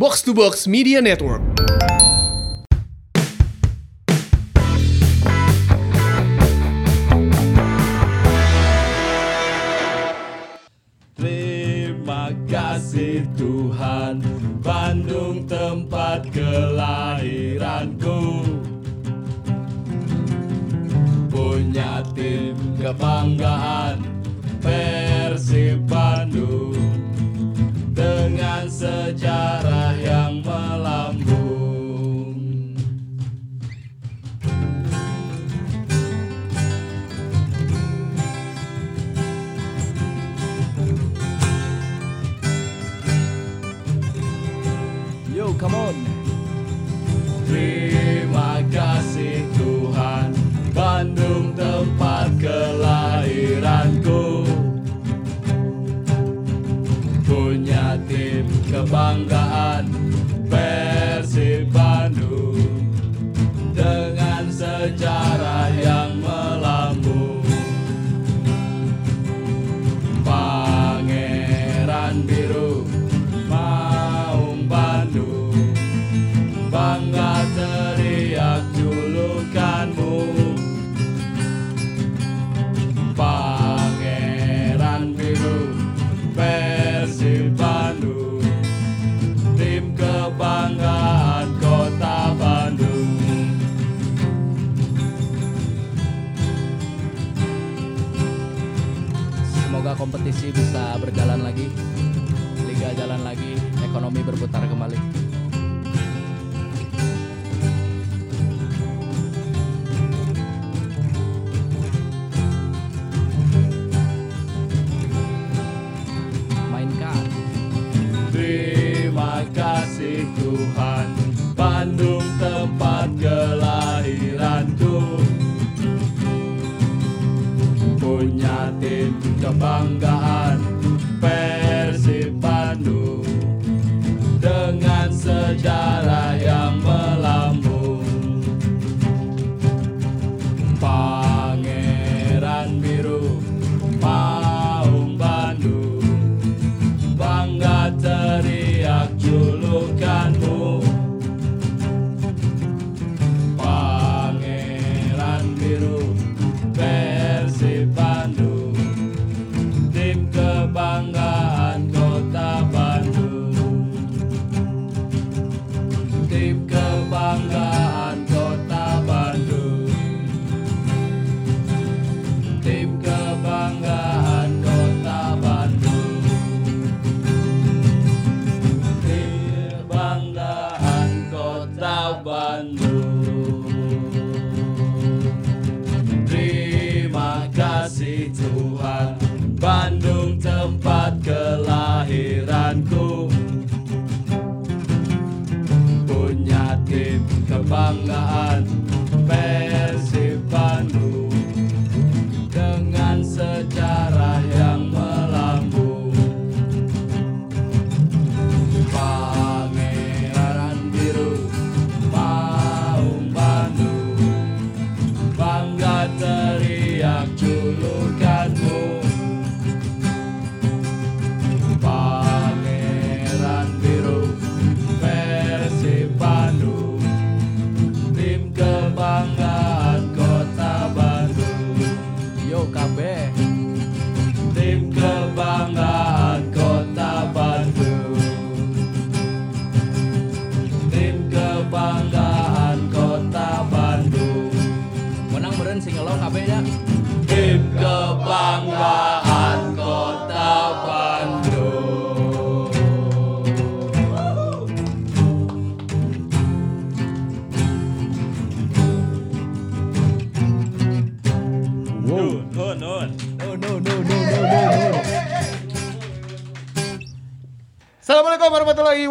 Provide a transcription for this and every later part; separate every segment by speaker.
Speaker 1: Box to Box Media Network.
Speaker 2: Terima kasih Tuhan, Bandung tempat kelahiranku. Punya tim kebanggaan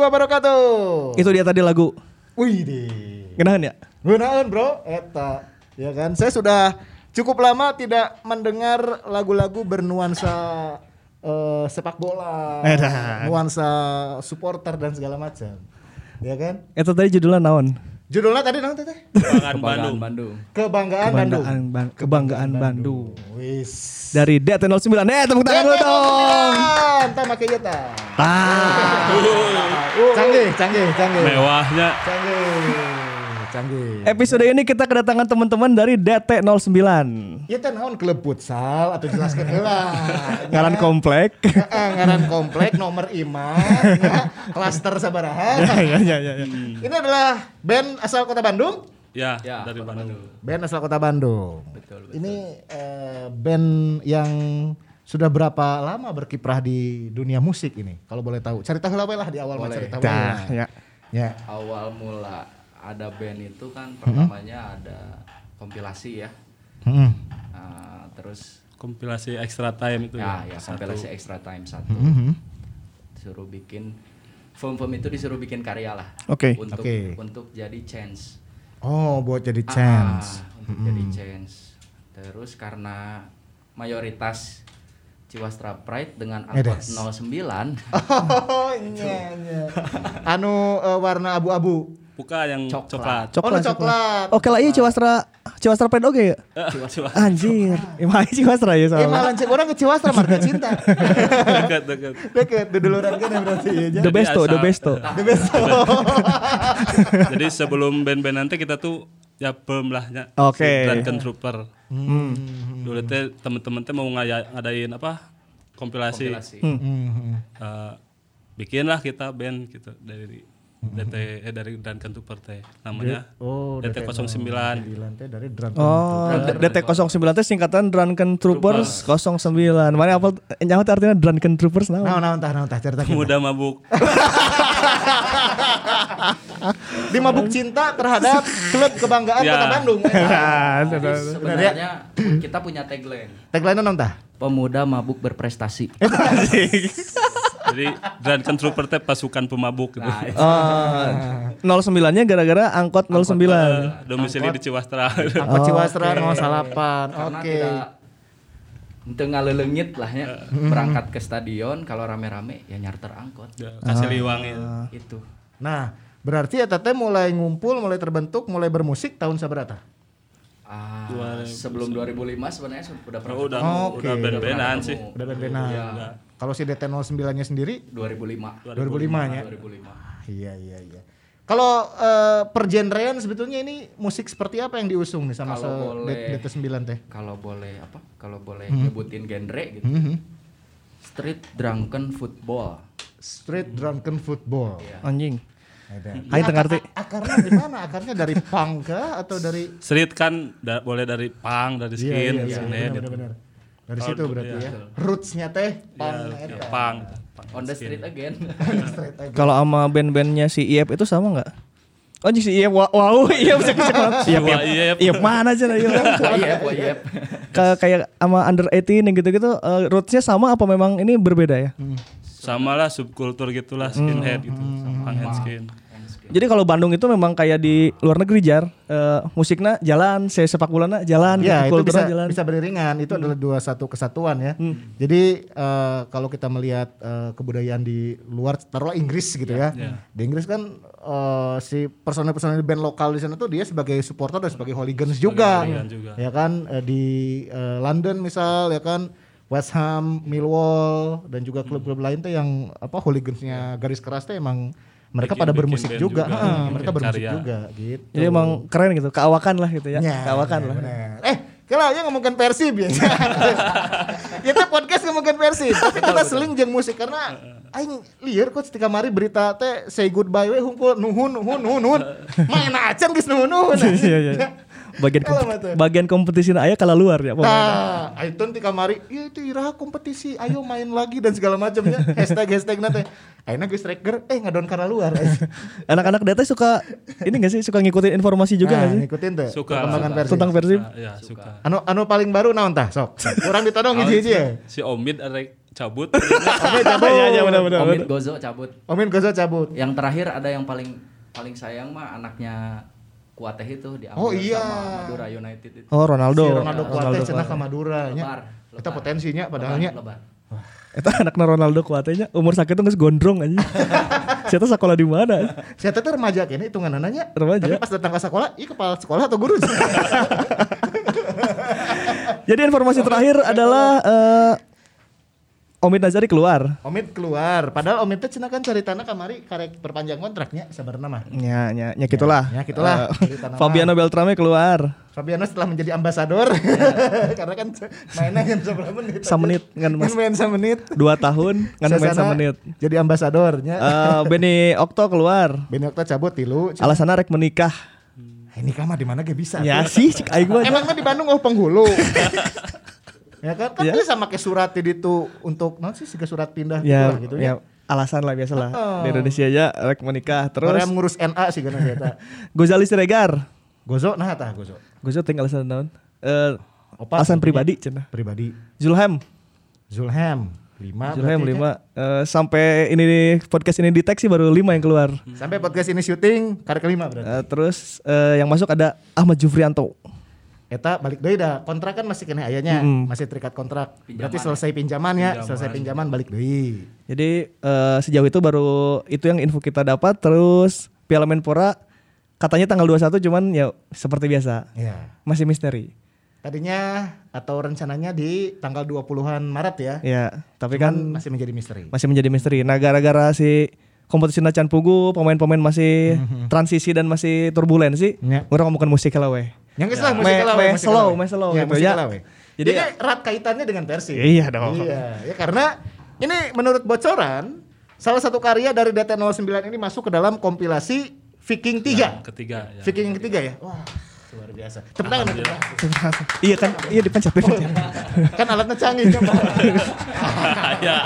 Speaker 1: wabarakatuh.
Speaker 3: Itu dia tadi lagu.
Speaker 1: Wih deh.
Speaker 3: Kenaan ya?
Speaker 1: Kenaan bro, eta. Ya kan, saya sudah cukup lama tidak mendengar lagu-lagu bernuansa uh, sepak bola,
Speaker 3: Edan.
Speaker 1: nuansa supporter dan segala macam. Ya kan?
Speaker 3: Itu tadi judulnya naon?
Speaker 1: Judulnya tadi naon teh? teh?
Speaker 2: Kebanggaan Bandung.
Speaker 4: Bandung.
Speaker 1: Kebanggaan Bandung.
Speaker 3: Kebanggaan, Ban- kebanggaan Bandung.
Speaker 1: Wis.
Speaker 3: Dari DT09. Eh, tepuk tangan dulu dong.
Speaker 1: Entah make ieu tah.
Speaker 3: Tah.
Speaker 1: Canggih, canggih, canggih.
Speaker 2: Mewahnya.
Speaker 1: Canggih. Canggih.
Speaker 3: Episode ini kita kedatangan teman-teman dari DT09.
Speaker 1: Ieu teh naon klub futsal atau jelaskeun heula.
Speaker 3: Ngaran komplek.
Speaker 1: Heeh, ngaran komplek nomor iman, ya, klaster sabaraha.
Speaker 3: ya, ya, ya, ya.
Speaker 1: Ini adalah band asal kota Bandung.
Speaker 2: Ya,
Speaker 4: Ya,
Speaker 2: dari Bandung.
Speaker 1: Band asal kota Bandung.
Speaker 4: Betul, betul.
Speaker 1: Ini eh, band yang sudah berapa lama berkiprah di dunia musik ini? Kalau boleh tahu. Cerita lah di awal mah
Speaker 4: Boleh.
Speaker 1: cerita lah.
Speaker 3: ya.
Speaker 1: Ya.
Speaker 4: Awal mula ada band itu kan pertamanya ada kompilasi ya.
Speaker 1: Heeh.
Speaker 4: Nah, terus
Speaker 2: Kompilasi extra time itu
Speaker 4: ya,
Speaker 2: ya.
Speaker 4: ya
Speaker 2: satu.
Speaker 4: kompilasi extra time satu.
Speaker 1: Mhm.
Speaker 4: Disuruh bikin film-film itu disuruh bikin karya lah.
Speaker 3: Oke.
Speaker 4: Untuk
Speaker 1: Oke.
Speaker 4: untuk jadi chance.
Speaker 1: Oh, buat jadi chance.
Speaker 4: Ah, untuk jadi chance. Terus karena mayoritas Ciwastra Pride dengan angkot
Speaker 1: Edes.
Speaker 4: 09
Speaker 1: Oh, iya, iya. Anu eh, warna abu-abu.
Speaker 2: Buka yang
Speaker 4: Coklat.
Speaker 2: coklat.
Speaker 1: oh, coklat.
Speaker 3: Oke lah, iya Ciwastra Ciwastra Pride oke ya?
Speaker 2: Coklat.
Speaker 3: Anjir. Emang Ciwastra ya
Speaker 1: Eh,
Speaker 3: soalnya.
Speaker 1: malah cek orang ke Ciwastra marga cinta.
Speaker 2: Dekat, dekat.
Speaker 1: Deket, duduluran kan ya berarti ya.
Speaker 3: The besto, the
Speaker 2: asal-
Speaker 3: besto.
Speaker 1: The best.
Speaker 2: Jadi sebelum band-band nanti kita tuh ya bem lah ya.
Speaker 3: Oke.
Speaker 2: Drunken Trooper.
Speaker 1: Hmm.
Speaker 2: Dulu teh teman-teman teh mau ngadain apa? Kompilasi.
Speaker 4: kompilasi.
Speaker 1: Hmm.
Speaker 2: Eh, bikin lah kita band gitu dari DT eh dari Drunken Trooper teh namanya
Speaker 1: Oh,
Speaker 2: DT 09.
Speaker 1: Sembilan teh dari drum.
Speaker 3: Oh, DT09 itu singkatan Drunken Troopers 09. Mana apa nyawa teh artinya Drunken Troopers
Speaker 1: Nah,
Speaker 3: naon?
Speaker 1: nah, entah, nah, entah, cerita.
Speaker 2: Pemuda mabuk.
Speaker 1: Di mabuk cinta terhadap klub kebanggaan
Speaker 2: Ya.
Speaker 1: kota Bandung.
Speaker 4: Jadi sebenarnya kita punya tagline
Speaker 1: Tagline non tah.
Speaker 4: pemuda mabuk berprestasi.
Speaker 2: Jadi Drunken Trooper teh pasukan pemabuk gitu.
Speaker 4: Nah.
Speaker 3: Oh, 09-nya gara-gara angkot 09.
Speaker 2: Eh, domisili di Ciwastra.
Speaker 1: Angkot Ciwastra 08.
Speaker 4: Karena
Speaker 1: Oke.
Speaker 4: tidak untuk ngalelengit lah ya berangkat ke stadion kalau rame-rame ya nyarter angkot
Speaker 2: Ya, Kasih liwang ya.
Speaker 4: itu
Speaker 1: Nah, berarti ya teteh mulai ngumpul, mulai terbentuk, mulai bermusik tahun seberapa?
Speaker 4: ah,
Speaker 2: Dua-
Speaker 4: sebelum 2005 sebenarnya sudah pernah
Speaker 2: Oh, udah
Speaker 1: Oke.
Speaker 2: udah band-bandan sih.
Speaker 1: Udah band-bandan. Kalau si DT09-nya sendiri
Speaker 4: 2005
Speaker 1: 2005-nya.
Speaker 4: 2005
Speaker 1: Iya, iya, iya. Kalau eh, pergenrean sebetulnya ini musik seperti apa yang diusung nih sama
Speaker 4: Kalau
Speaker 1: se
Speaker 4: boleh.
Speaker 1: DT9 teh?
Speaker 4: kalau boleh apa kalau boleh
Speaker 1: Hmm.
Speaker 4: nyebutin genre gitu street drunken football
Speaker 1: Street drunken football.
Speaker 3: Anjing.
Speaker 1: Ada.
Speaker 3: Aing teu ngarti.
Speaker 1: A- Akarnya di mana? Akarnya dari punk kah atau dari
Speaker 2: Street kan da- boleh dari pang, dari skin,
Speaker 1: Iya, iya,
Speaker 2: skinhead,
Speaker 1: benar,
Speaker 2: gitu.
Speaker 1: benar, benar. Dari
Speaker 2: Oh,
Speaker 1: situ berarti
Speaker 2: iya.
Speaker 1: ya. Rootsnya teh punk.
Speaker 2: Ya,
Speaker 1: eta.
Speaker 2: ya, pang. pang,
Speaker 4: on the street again
Speaker 1: aja.
Speaker 3: Kalau sama band-bandnya si IF itu sama nggak? Oh si IF wow, iya bisa IF
Speaker 2: Wah, iya,
Speaker 3: IF IF mana aja iya.
Speaker 4: Wayep, wayep.
Speaker 3: Kayak kayak sama under 18 yang gitu-gitu uh, rootsnya sama apa memang ini berbeda ya?
Speaker 2: Sama lah subkultur gitulah skinhead gitu. Pang and skin.
Speaker 3: Jadi kalau Bandung itu memang kayak di luar negeri jar eh, musiknya jalan, saya sepak bolanya jalan,
Speaker 1: Ya itu
Speaker 3: kulturnya
Speaker 1: bisa
Speaker 3: jalan.
Speaker 1: bisa beriringan. Itu adalah dua satu kesatuan ya. Jadi eh, kalau kita melihat eh, kebudayaan di luar, taruhlah Inggris gitu ya. Di Inggris kan eh, si personel-personel band lokal di sana tuh dia sebagai supporter dan sebagai hooligans juga.
Speaker 2: juga.
Speaker 1: Ya kan Eh, di eh, London misal ya kan West Ham, Millwall dan juga klub-klub lain tuh yang apa hooligansnya garis keras tuh emang mereka
Speaker 2: Bikin-
Speaker 1: pada
Speaker 2: bikin
Speaker 1: bermusik juga,
Speaker 2: juga,
Speaker 1: Ha,
Speaker 2: bikin
Speaker 1: mereka bermusik
Speaker 2: karya.
Speaker 1: juga gitu.
Speaker 3: Jadi emang keren gitu, keawakan lah gitu ya.
Speaker 1: Ya,
Speaker 3: keawakan lah.
Speaker 1: bener. Eh, kalau ya ngomongin Persib ya. kita podcast ngomongin Persib, tapi kita seling jeung musik karena aing lieur kok ketika mari berita teh say goodbye we hungkul nuhun nuhun nuhun nuhun. Main acan geus nuhun nuhun.
Speaker 3: Iya iya. Bagian bagian kompetisi aya kalah luar ya.
Speaker 1: Nah, itu tika mari, ya itu iraha kompetisi, ayo main lagi dan segala macamnya. Hashtag hashtag nate. Ayeuna geus striker, eh ngadon kana luar.
Speaker 3: Anak-anak data suka ini gak sih suka ngikutin informasi juga
Speaker 1: Nah,
Speaker 3: gak sih?
Speaker 1: ngikutin tuh
Speaker 2: Suka.
Speaker 1: perkembangan. Persib.
Speaker 3: Tentang Persib.
Speaker 2: Ah, ya, suka.
Speaker 1: Anu anu paling baru naon tah? Sok. Kurang ditodong hiji-hiji ya.
Speaker 2: Si Omid ada cabut.
Speaker 1: Oke, cabut.
Speaker 3: Iya iya benar benar.
Speaker 4: Omid Gozo cabut
Speaker 1: Omin Gozo cabut.
Speaker 4: yang terakhir ada yang paling paling sayang mah anaknya Kuateh itu diambil
Speaker 1: Oh, iya.
Speaker 4: sama Madura United itu
Speaker 3: Oh Ronaldo.
Speaker 1: Si Ronaldo Kuate
Speaker 3: Ronaldo
Speaker 1: cenah ka Madura nya. Kita potensinya padahalnya.
Speaker 4: lebar.
Speaker 3: Eta anakna Ronaldo kuatnya umur sakit tuh geus gondrong aja. Siapa sekolah di mana?
Speaker 1: Saya tuh remaja kayaknya hitungan nanya.
Speaker 3: Remaja.
Speaker 1: Tapi pas datang ke sekolah, iya kepala sekolah atau guru?
Speaker 3: Jadi informasi terakhir adalah eh, Omid Nazari keluar.
Speaker 1: Omid keluar. Padahal Omid teh cenah kan cari tanah kamari karek perpanjang kontraknya sebenarnya mah.
Speaker 3: Ya, ya, ya gitulah.
Speaker 1: Ya, gitulah.
Speaker 3: Eh,
Speaker 1: Cerita nama.
Speaker 3: Fabiano Beltrame keluar.
Speaker 1: Fabiano setelah menjadi ambasador karena kan mainnya kan seberapa menit.
Speaker 3: Samenit, kan, Mas.
Speaker 1: Main semenit.
Speaker 3: Dua tahun ngan main
Speaker 1: Sasana
Speaker 3: menit.
Speaker 1: Jadi ambasadornya.
Speaker 3: Eh, Benny Okto keluar.
Speaker 1: Benny Okta cabut tilu.
Speaker 3: Alasannya rek menikah.
Speaker 1: Ini kamar di mana gak bisa.
Speaker 3: Ya sih, cik aing mah.
Speaker 1: Emang mah di Bandung oh penghulu. ya kan kan
Speaker 3: Ya.
Speaker 1: bisa make surat itu untuk non sih siga surat pindah
Speaker 3: Ya,
Speaker 1: gitu
Speaker 3: ya, alasan lah biasa lah.
Speaker 1: Oh.
Speaker 3: Di Indonesia aja rek menikah.
Speaker 1: Terus
Speaker 3: Terus
Speaker 1: ngurus NA sih gana eta.
Speaker 3: Gozali Siregar.
Speaker 1: Gozo nah tah Gozo.
Speaker 3: Gozo tinggal alasan naon? Eh,
Speaker 1: Opat
Speaker 3: alasan pribadi cenah.
Speaker 1: Pribadi.
Speaker 3: Zulham.
Speaker 1: Zulham 5
Speaker 3: Zulham lima. Eh, sampai ini nih, podcast ini sih baru lima yang keluar.
Speaker 1: Sampai podcast ini syuting karek kelima berarti.
Speaker 3: Eh, terus eh, yang masuk ada Ahmad Jufrianto.
Speaker 1: Eta balik deui dah. Kontrak kan masih kena ayahnya,
Speaker 3: Mm-mm.
Speaker 1: masih terikat kontrak. Berarti
Speaker 4: Pinjaman.
Speaker 1: selesai pinjaman ya,
Speaker 2: Pinjaman.
Speaker 1: selesai pinjaman balik deui.
Speaker 3: Jadi eh, sejauh itu baru itu yang info kita dapat. Terus Piala Menpora katanya tanggal 21 cuman ya seperti biasa
Speaker 1: Ya.
Speaker 3: masih misteri.
Speaker 1: Tadinya atau rencananya di tanggal 20-an Maret ya.
Speaker 3: Ya, tapi
Speaker 1: Cuman
Speaker 3: kan
Speaker 1: masih menjadi misteri.
Speaker 3: masih menjadi misteri. Nah, gara-gara si kompetisi Nacan Pugu, pemain-pemain masih transisi dan masih turbulen sih.
Speaker 1: Ya.
Speaker 3: Orang ngomongin musik lah weh.
Speaker 1: Yang Islam musik
Speaker 3: Me-
Speaker 1: lah,
Speaker 3: me
Speaker 1: musik
Speaker 3: slow, me slow
Speaker 1: ya,
Speaker 3: gitu
Speaker 1: musik
Speaker 3: ya.
Speaker 1: lah, we.
Speaker 3: Jadi
Speaker 1: Jadi,
Speaker 3: ya-
Speaker 1: erat kaitannya dengan Persib.
Speaker 3: Iya dong.
Speaker 1: Iya, ya karena ini menurut bocoran salah satu karya dari DT09 ini masuk ke dalam kompilasi Viking 3.
Speaker 2: Ketiga ya.
Speaker 1: Viking yang ketiga ya. Wah, luar biasa. Tepuk tangan, tepuk tangan.
Speaker 3: iya kan, iya dipencet. dipencet.
Speaker 1: kan alatnya canggih kan. Pak?
Speaker 2: ya.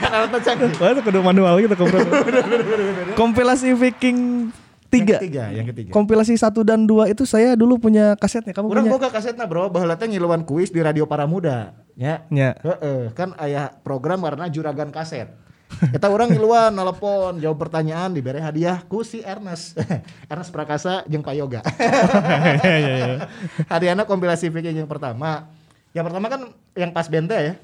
Speaker 1: kan alatnya canggih.
Speaker 3: Wah, itu kudu manual gitu kompilasi Viking 3.
Speaker 1: Yang ketiga, yang ketiga.
Speaker 3: Kompilasi 1 dan 2 itu saya dulu punya kasetnya. Kamu
Speaker 1: Urang
Speaker 3: punya?
Speaker 1: boga kasetna bro, baheula teh ngiluan kuis di Radio Paramuda. Ya.
Speaker 3: Ya.
Speaker 1: Heeh, kan ayah program karena juragan kaset. Kita orang ngiluan nelpon jawab pertanyaan diberi hadiah ku si Ernest. Ernest Prakasa jeung Pak Yoga. Hadiahnya kompilasi Viking yang pertama. Yang pertama kan yang pas band teh ya.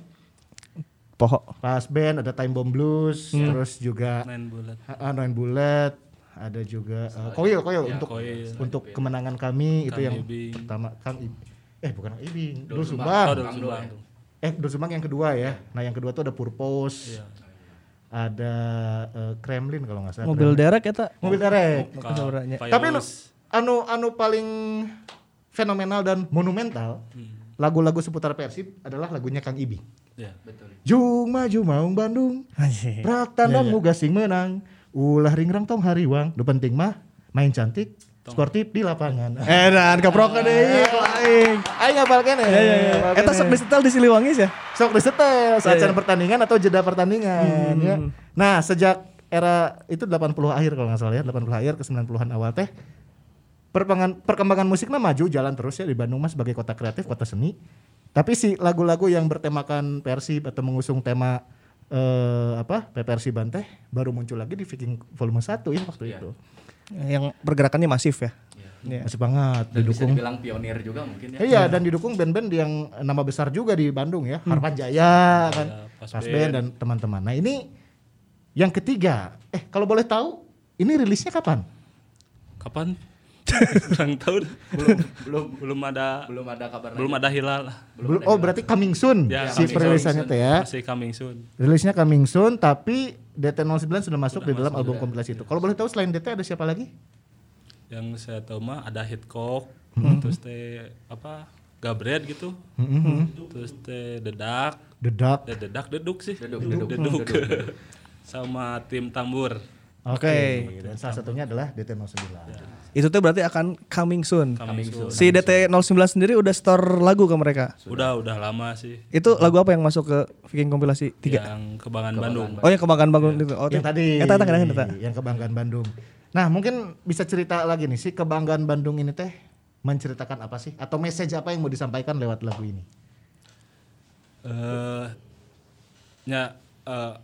Speaker 3: Poho.
Speaker 1: Pas band ada Time Bomb Blues, terus juga
Speaker 2: Main bulat.
Speaker 1: Ah, Nine Bullet, ada juga uh, Koil Koil untuk
Speaker 2: Koil.
Speaker 1: untuk kemenangan kami itu
Speaker 2: Kang
Speaker 1: yang
Speaker 2: Ibing.
Speaker 1: pertama Kang Ibing. Eh bukan Kang Ibing, Dul
Speaker 2: Oh,
Speaker 1: Sumbang.
Speaker 2: Dul Sumbang.
Speaker 1: Eh Dul Sumbang yang kedua ya. Nah yang kedua tuh ada Purpose,
Speaker 2: Iya.
Speaker 1: ada uh, Kremlin kalau nggak salah.
Speaker 3: Mobil derek eta.
Speaker 1: Mobil derek.
Speaker 2: Fayus.
Speaker 1: Tapi anu, anu anu paling fenomenal dan monumental
Speaker 2: Hmm.
Speaker 1: lagu-lagu seputar Persib adalah lagunya Kang Ibing.
Speaker 2: Ya.
Speaker 4: Betul.
Speaker 1: Jung maju maung Bandung,
Speaker 3: Anjing.
Speaker 1: Prak tandang muga sing menang. Ulah ringrang tong hariwang. Nu penting mah main cantik, sportif di lapangan.
Speaker 3: Eh dan kaprok deui lain.
Speaker 1: Ayo ngapal kene.
Speaker 3: Ya ya ya. Eta sok disetel di Siliwangi ya.
Speaker 1: sok disetel saat
Speaker 3: ya.
Speaker 1: pertandingan atau jeda pertandingan ya. Nah, sejak era itu 80 akhir kalau nggak salah ya, 80 akhir ke 90-an awal teh perkembangan perkembangan musiknya maju jalan terus ya di Bandung mas sebagai kota kreatif, kota seni. Tapi si lagu-lagu yang bertemakan Persib atau mengusung tema eh apa Persiban teh baru muncul lagi di Viking volume 1 ya waktu itu.
Speaker 3: Yang pergerakannya masif ya. Iya.
Speaker 1: Masih banget
Speaker 4: Dan bisa
Speaker 1: didukung
Speaker 4: dibilang pionir juga mungkin ya.
Speaker 1: Iya dan didukung band-band yang nama besar juga di Bandung ya, Harapan Jaya kan,
Speaker 2: Pas
Speaker 1: Pas
Speaker 2: Band.
Speaker 1: Band dan teman-teman. Nah ini yang ketiga, eh kalau boleh tahu ini rilisnya kapan?
Speaker 2: Kapan? Kurang tahu.
Speaker 4: Belum belum
Speaker 2: Belum ada
Speaker 4: belum ada kabar
Speaker 2: belum
Speaker 4: lanjut.
Speaker 2: ada hilal lah.
Speaker 1: Belum, oh berarti coming soon
Speaker 2: Ya,
Speaker 1: si
Speaker 2: coming
Speaker 1: perilisannya
Speaker 4: soon.
Speaker 1: teh ya.
Speaker 2: Masih coming soon.
Speaker 1: Rilisnya coming soon tapi DT09 sudah masuk
Speaker 2: Sudah
Speaker 1: di dalam
Speaker 2: masuk,
Speaker 1: album
Speaker 2: sudah.
Speaker 1: kompilasi itu. Kalau boleh tahu selain DT ada siapa lagi?
Speaker 2: Yang saya tahu mah ada Hitchcock, terus teh apa? Gabret gitu. Terus teh Dedak,
Speaker 1: The Dark.
Speaker 2: eh, Dedak Deduk sih.
Speaker 4: Deduk,
Speaker 2: Deduk,
Speaker 4: deduk,
Speaker 2: Deduk. Sama tim Tambur.
Speaker 1: Oke. Dan salah satunya adalah DT09.
Speaker 3: Itu tuh berarti akan coming soon.
Speaker 2: Coming soon.
Speaker 3: Si DT09 sendiri udah store lagu ke mereka.
Speaker 2: Udah udah lama sih.
Speaker 3: Itu lagu apa yang masuk ke Viking kompilasi 3?
Speaker 2: Yang Kebangan Bandung.
Speaker 3: Oh yang kebanggaan bangun itu. Oh,
Speaker 1: yang tadi
Speaker 3: Eta eta eta.
Speaker 1: yang kebanggaan Bandung. Nah, mungkin bisa cerita lagi nih si kebanggaan Bandung ini teh menceritakan apa sih atau message apa yang mau disampaikan lewat lagu ini?
Speaker 2: eh nya eh,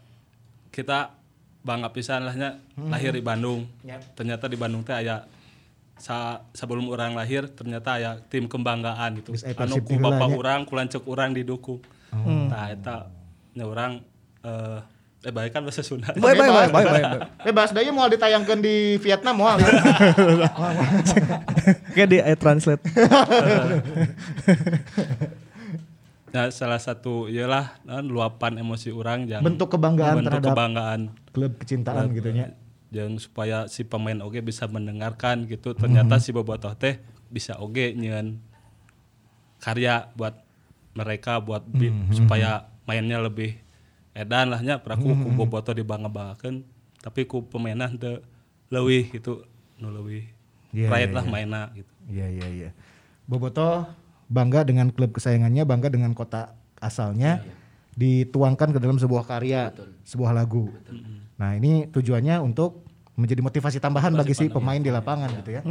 Speaker 2: kita bangga pisan lahnya lahir di Bandung.
Speaker 1: Ya.
Speaker 2: Ternyata di Bandung teh aya sa sebelum orang lahir ternyata aya tim kebanggaan gitu.
Speaker 1: Aya
Speaker 2: Anu ku bapak
Speaker 1: nya.
Speaker 2: urang, ku lanceuk urang didukung. Nah eta nya urang eh eh baik kan bahasa Sunda.
Speaker 3: Baik baik baik baik. baik.
Speaker 1: Bebas daya mau ditayangkan di Vietnam mau ya.
Speaker 3: Kayak di I translate.
Speaker 2: Nah, salah satu iyalah kan, luapan emosi orang yang
Speaker 1: Bentuk kebanggaan
Speaker 2: bentuk
Speaker 1: terhadap
Speaker 2: kebanggaan
Speaker 1: klub kecintaan gitu nya.
Speaker 2: Yang supaya si pemain oge bisa mendengarkan gitu ternyata
Speaker 1: Hmm.
Speaker 2: si bobotoh teh bisa oge nyeun karya buat mereka buat bi-
Speaker 1: Hmm,
Speaker 2: supaya mainnya lebih edan lah nya peraku ku bobotoh dibangga-banggakeun tapi ku pemainan teu leuwih gitu nu leuwih
Speaker 1: Iya,
Speaker 2: pride
Speaker 1: iya,
Speaker 2: lah
Speaker 1: iya.
Speaker 2: mainna gitu
Speaker 1: Iya iya iya. Boboto bangga dengan klub kesayangannya, bangga dengan kota asalnya, dituangkan ke dalam sebuah karya, sebuah lagu. Nah ini tujuannya untuk menjadi motivasi tambahan bagi si pemain di lapangan gitu ya.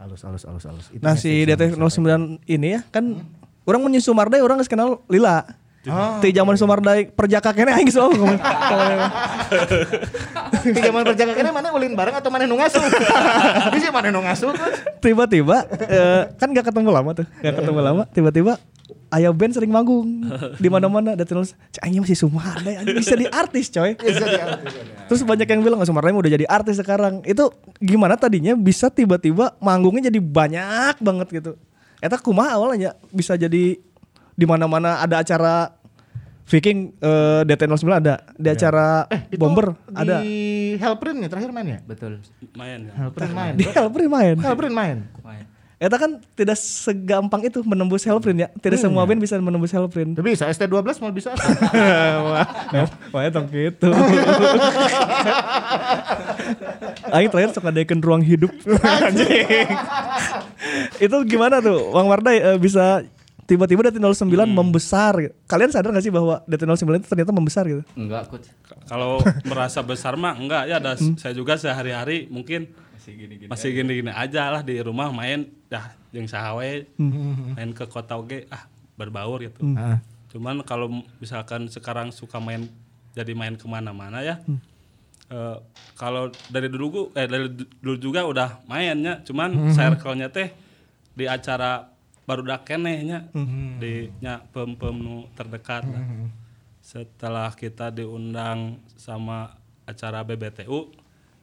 Speaker 1: Alus alus alus alus. Itu
Speaker 3: Nah si
Speaker 1: message yang
Speaker 3: DT09 ini ya kan orang mun Sumardai orang kenal Lila.
Speaker 1: Ah.
Speaker 3: Ti zaman Sumardai perjaka kene aing soal ngomong.
Speaker 1: Di zaman perjaka kene mana ulin bareng atau mana nu ngasuh? Bisa mana nu ngasuh Coach?
Speaker 3: Tiba-tiba eh, kan gak ketemu lama tuh, gak ketemu lama. Tiba-tiba ayah band sering manggung di mana-mana dan terus cah anjing masih anjing bisa di artis coy.
Speaker 1: Bisa diarti.
Speaker 3: Terus banyak yang bilang "Oh, Sumardai udah jadi artis sekarang. Itu gimana tadinya bisa tiba-tiba manggungnya jadi banyak banget gitu. Eta kumaha awalnya bisa jadi di mana-mana ada acara Viking eh, DT09 ada, di acara
Speaker 1: Itu
Speaker 3: Bomber
Speaker 1: di
Speaker 3: ada.
Speaker 1: Hellprint ya terakhir main ya?
Speaker 4: Betul.
Speaker 2: main ya
Speaker 1: Hellprint main.
Speaker 3: Di Hellprint main.
Speaker 1: Hellprint main.
Speaker 4: Main.
Speaker 3: Eta kan tidak segampang itu menembus Hellprint ya. Tidak semua band bisa menembus Hellprint.
Speaker 1: Tapi bisa ST12 mau bisa.
Speaker 3: Wah, wah tong gitu. Aing terakhir suka deketin ruang hidup. Anjing. itu gimana tuh? Bang Mardai eh, bisa tiba-tiba DT09 membesar. Kalian sadar gak sih bahwa DT09 itu ternyata membesar gitu?
Speaker 4: Enggak, coach.
Speaker 2: kalau merasa besar mah enggak ya ada saya juga sehari-hari mungkin
Speaker 4: Masih gini-gini.
Speaker 2: masih gini-gini aja lah di rumah main dah yang sahawe main ke kota oge ah berbaur gitu.
Speaker 1: Ah.
Speaker 2: cuman kalau misalkan sekarang suka main jadi main ke mana-mana ya eh, kalau dari dulu gua- eh dari du- dulu juga udah mainnya. Cuman circle-nya teh di acara baru dak kenehnya di nya pem pem nu terdekat lah. setelah kita diundang sama acara BBTU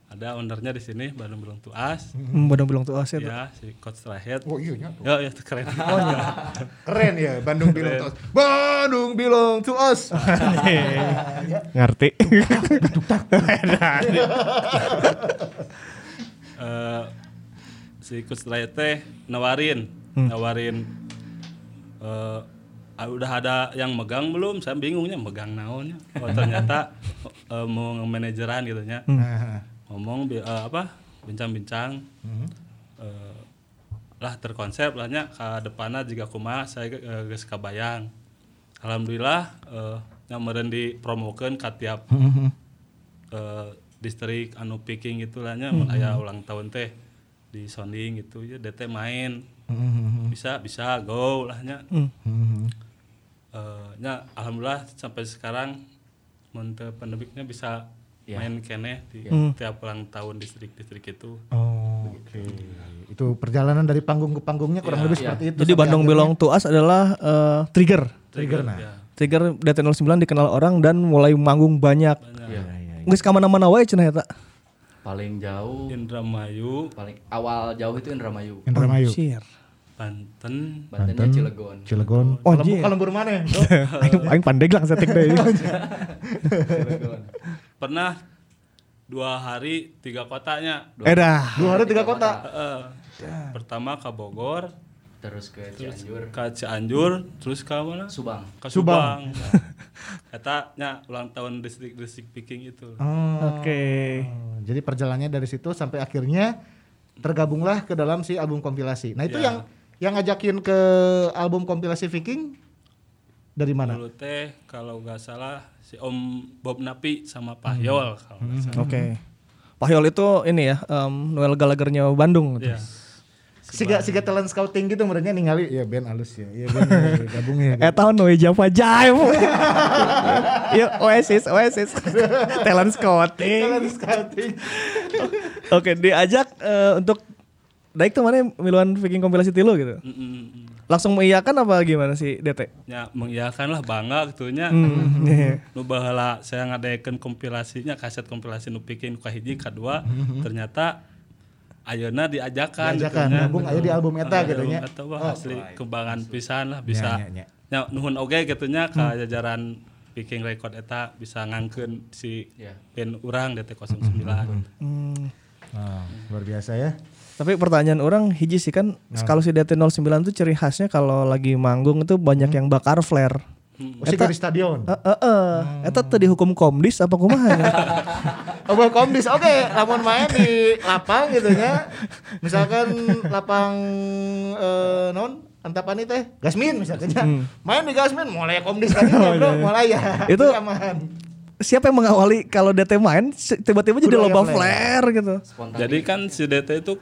Speaker 2: ada ownernya di sini Bandung Belum Tuas
Speaker 3: Hmm, Badang bilang tuh aset.
Speaker 2: ya si coach terakhir
Speaker 1: Oh iya nya.
Speaker 2: ya ya itu keren
Speaker 1: Keren ya Bandung Bilong to us. Bandung Bilong to us.
Speaker 3: Ngerti.
Speaker 2: Eh, si coach terakhir teh nawarin nawarin eh, ah, udah ada yang megang belum? Saya bingungnya megang naonnya. Oh ternyata eh, mau manajeran gitu nya.
Speaker 1: Nah,
Speaker 2: ngomong eh, apa bincang-bincang. Eh, lah terkonsep lah nya ke depannya jika kumaha saya eh, geus kabayang alhamdulillah eh, nya meureun dipromokeun ka tiap eh, distrik anu picking gitu lah nya mun aya ulang tahun teh di sounding gitu ya DT main. Bisa bisa go lah nya Eh, nya alhamdulillah sampai sekarang mun teu pandemiknya bisa main kene di tiap ulang tahun distrik-distrik itu
Speaker 1: Oh, oke. Itu perjalanan dari panggung ke panggungnya kurang lebih seperti itu.
Speaker 3: Jadi Bandung Belong to Us adalah eh, trigger.
Speaker 1: trigger nah.
Speaker 2: ya
Speaker 3: Trigger DT09 dikenal orang dan mulai manggung banyak.
Speaker 4: Iya.
Speaker 3: Geus ka mana-mana wae cenah eta.
Speaker 4: Paling jauh,
Speaker 2: Indramayu
Speaker 4: paling awal jauh itu Indramayu.
Speaker 1: Indramayu,
Speaker 3: Shir.
Speaker 2: Banten
Speaker 4: Bantennya Cilegon.
Speaker 1: Cilegon.
Speaker 3: Oh, iya.
Speaker 1: kalembur mana? Bro?
Speaker 3: Aing aing pandeglang setik deui.
Speaker 4: Cilegon.
Speaker 2: Pernah dua hari tiga kotanya
Speaker 3: Edah.
Speaker 1: Dua hari tiga kota.
Speaker 2: Heeh. pertama ke Bogor
Speaker 4: Terus ke Cianjur,
Speaker 2: ke Cianjur terus ke mana
Speaker 4: Subang.
Speaker 2: ke
Speaker 1: Subang.
Speaker 2: Subang kata nya ulang tahun distrik-distrik picking itu
Speaker 1: Oh.
Speaker 3: Oke.
Speaker 1: Jadi perjalanannya dari situ sampai akhirnya tergabunglah ke dalam si album kompilasi. Nah, itu
Speaker 2: Ya.
Speaker 1: yang yang ngajakin ke album kompilasi Viking dari mana?
Speaker 2: dulu teh kalau nggak salah si Om Bob Napi sama Pak Yol kalau nggak salah
Speaker 3: Oke. Pahyol itu ini ya, em, Noel Gallagher-nya Bandung. gitu.
Speaker 2: Iya.
Speaker 1: Siga siga talent scouting gitu merenya ningali ya band alus ya. Iya band ya, gabung ya.
Speaker 3: Eh tahun Noe Java Jive. Iya Oasis, Oasis. Talent scouting.
Speaker 1: Talent scouting.
Speaker 3: Oke, diajak eh, untuk Daik tuh mana miluan Viking kompilasi tilu gitu.
Speaker 2: Mm, mm, mm.
Speaker 3: Langsung mengiyakan apa gimana sih DT?
Speaker 2: Ya mengiyakan lah bangga gitu nya.
Speaker 3: Hmm, iya.
Speaker 2: Nu baheula saya ngadaikeun kompilasinya kaset kompilasi nu pikeun ka hiji kadua ternyata ayeuna diajakan
Speaker 1: Diajakan,
Speaker 2: nya.
Speaker 1: gabung aya di album eta gitu nya.
Speaker 2: Eta wah asli kembangan pisan lah bisa.
Speaker 1: nya, nya.
Speaker 2: Ya nuhun oge gitu nya ka jajaran Picking Record eta bisa ngangkeun si
Speaker 4: Ya.
Speaker 2: band urang DT09.
Speaker 3: Hmm.
Speaker 1: Nah, luar biasa ya.
Speaker 3: Tapi pertanyaan orang hiji sih kan kalau si DT09 tuh ciri khasnya kalau lagi manggung itu banyak yang bakar flare.
Speaker 1: Oh, si di stadion.
Speaker 3: Eh eh eh, eta teu dihukum komdis apa kumaha ya?
Speaker 1: Oh, komdis. Oke, lamun main di lapang gitu ya. Misalkan lapang eh non Antapani teh Gasmin misalnya. Main di Gasmin mulai komdis tadi ya, Bro. Mulai ya.
Speaker 3: Itu-
Speaker 1: aman.
Speaker 3: Siapa yang mengawali kalau DT main tiba-tiba jadi
Speaker 1: aya
Speaker 3: loba
Speaker 1: flare.
Speaker 3: flare gitu.
Speaker 4: Spontan.
Speaker 2: Jadi kan si DT itu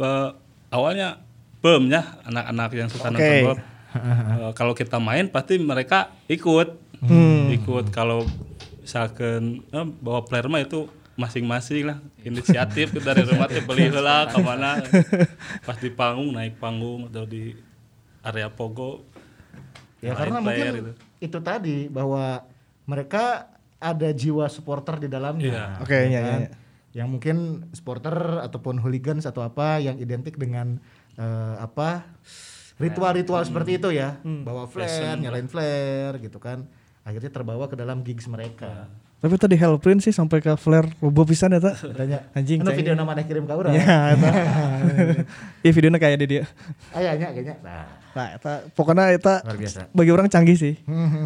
Speaker 2: eh, awalnya bem ya anak-anak yang suka
Speaker 3: Oke.
Speaker 2: nonton bola. Eh, kalau kita main pasti mereka ikut, ikut. Kalau misalkan eh, bawa player mah itu masing-masing lah inisiatif dari rumah teh beli heula ke mana pas di panggung naik panggung atau di area pogo
Speaker 1: Ya
Speaker 2: main
Speaker 1: karena mungkin
Speaker 2: gitu.
Speaker 1: itu tadi bahwa mereka ada jiwa supporter di dalamnya.
Speaker 2: Iya.
Speaker 3: Oke,
Speaker 1: ya
Speaker 3: iya,
Speaker 1: kan?
Speaker 3: iya.
Speaker 1: Yang mungkin supporter ataupun hooligans atau apa yang identik dengan eh, apa ritual-ritual seperti itu ya, bawa flare, nyalain flare gitu kan. Akhirnya terbawa ke dalam gigs mereka.
Speaker 3: Tapi tadi Hellprint sih sampai ke flare loba pisan eta.
Speaker 1: Katanya,
Speaker 3: Anjing,
Speaker 1: anu video nama ada kirim ke urang.
Speaker 3: Ya, eta. Iya videonya kayak di dia.
Speaker 1: Ayahnya kayaknya. Nah,
Speaker 3: Nah, eta pokoknya eta
Speaker 1: luar biasa.
Speaker 3: bagi orang canggih sih.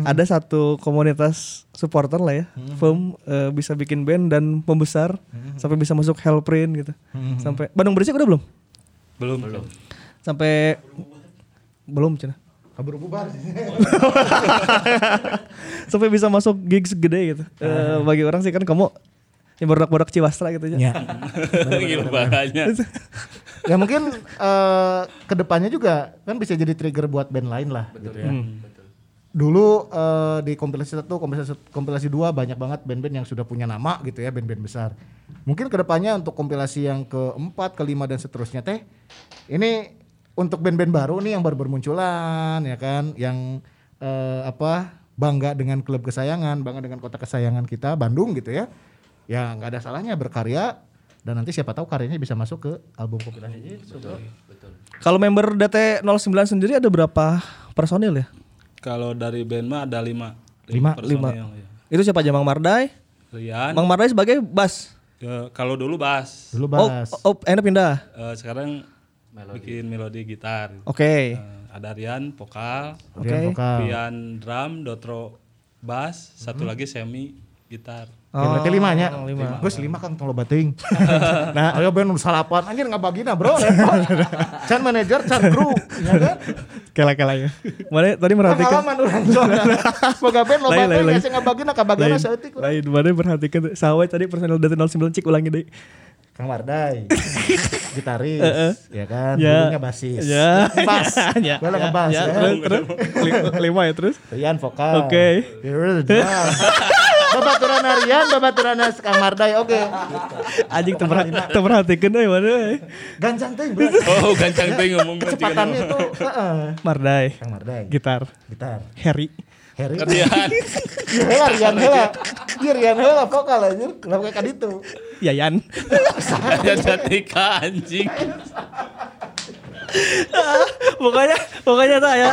Speaker 3: Ada satu komunitas supporter lah ya, firm eh, bisa bikin band dan pembesar sampai bisa masuk Hellprint gitu. Sampai Bandung Berisik udah belum?
Speaker 2: belum belum
Speaker 3: Sampai belum cina.
Speaker 1: Kabur bubar.
Speaker 3: sampai bisa masuk gigs gede gitu. Eh, bagi orang sih kan kamu yang bodak-bodak Ciwastra gitu ya.
Speaker 1: ya.
Speaker 2: gitu bahaya
Speaker 1: ya mungkin eh ke depannya juga kan bisa jadi trigger buat band lain lah gitu ya. Dulu eh, di kompilasi satu, kompilasi kompilasi dua banyak banget band-band yang sudah punya nama gitu ya, band-band besar. Mungkin ke depannya untuk kompilasi yang keempat, kelima dan seterusnya teh, ini untuk band-band baru nih yang baru bermunculan ya kan, yang eh, apa bangga dengan klub kesayangan, bangga dengan kota kesayangan kita Bandung gitu ya. Ya nggak ada salahnya berkarya dan nanti siapa tahu karyanya bisa masuk ke album kompilasi itu. bro.
Speaker 3: Kalau member DT09 sendiri ada berapa personil ya?
Speaker 2: kalau dari band mah ada lima
Speaker 1: Lima,
Speaker 3: lima.
Speaker 2: ya.
Speaker 3: Itu siapa aja Mang Mardai?
Speaker 2: Rian
Speaker 3: Mang Mardai sebagai bass.
Speaker 2: ya, kalau dulu bass
Speaker 1: Dulu
Speaker 3: Oh,
Speaker 1: bahas.
Speaker 3: oh, enak pindah.
Speaker 2: Eh, sekarang bikin melodi gitar
Speaker 3: Oke.
Speaker 2: Eh, ada Rian vokal
Speaker 1: Rian
Speaker 3: oke.
Speaker 1: vokal.
Speaker 2: Rian drum Dotro bass satu lagi semi gitar
Speaker 1: Ya, berarti lima nya.
Speaker 3: Oh, lima.
Speaker 1: Gus lima kang tong lo bating. nah, ayo ben salapan anjir ngabagina bro. repot. Can manajer, can kru, ya kan?
Speaker 3: Kela-kela ya. Mana tadi merhatikan
Speaker 1: Pengalaman urang zona. Boga ben lo
Speaker 3: Lain, lain,
Speaker 1: bating
Speaker 3: lain.
Speaker 1: ya sing ngabagina kabagina
Speaker 3: lain,
Speaker 1: saeutik. urang.
Speaker 3: lain mana perhatikan tuh. Sawai tadi personil DT09 cik ulangi deh.
Speaker 1: Kang Mardai. Gitaris, ya kan?
Speaker 3: Ya.
Speaker 1: Dulunya basis.
Speaker 3: Ya.
Speaker 1: Bass.
Speaker 3: Ya.
Speaker 1: Boleh ngebas
Speaker 3: Ya,
Speaker 1: ya.
Speaker 3: terus, terus. Lima, ya terus.
Speaker 1: Rian vokal.
Speaker 3: Oke.
Speaker 1: Is. Babaturan Rian, babaturan Kang Mardai. Oke.
Speaker 3: Anjing terperhatikan deh mana. eh.
Speaker 1: Gancang teh, bro.
Speaker 2: oh gancang teh ngomong
Speaker 1: Kecepatannya itu heeh.
Speaker 3: Mardai.
Speaker 1: Kang Mardai.
Speaker 3: Gitar.
Speaker 1: Gitar.
Speaker 3: Harry.
Speaker 1: Harry.
Speaker 2: Rian
Speaker 1: heula Rian heula. Iya Rian heula vokal anjir. Kenapa kayak kaditu?
Speaker 3: Yayan.
Speaker 2: Rian Jatika anjing
Speaker 3: pokoknya pokoknya tak ya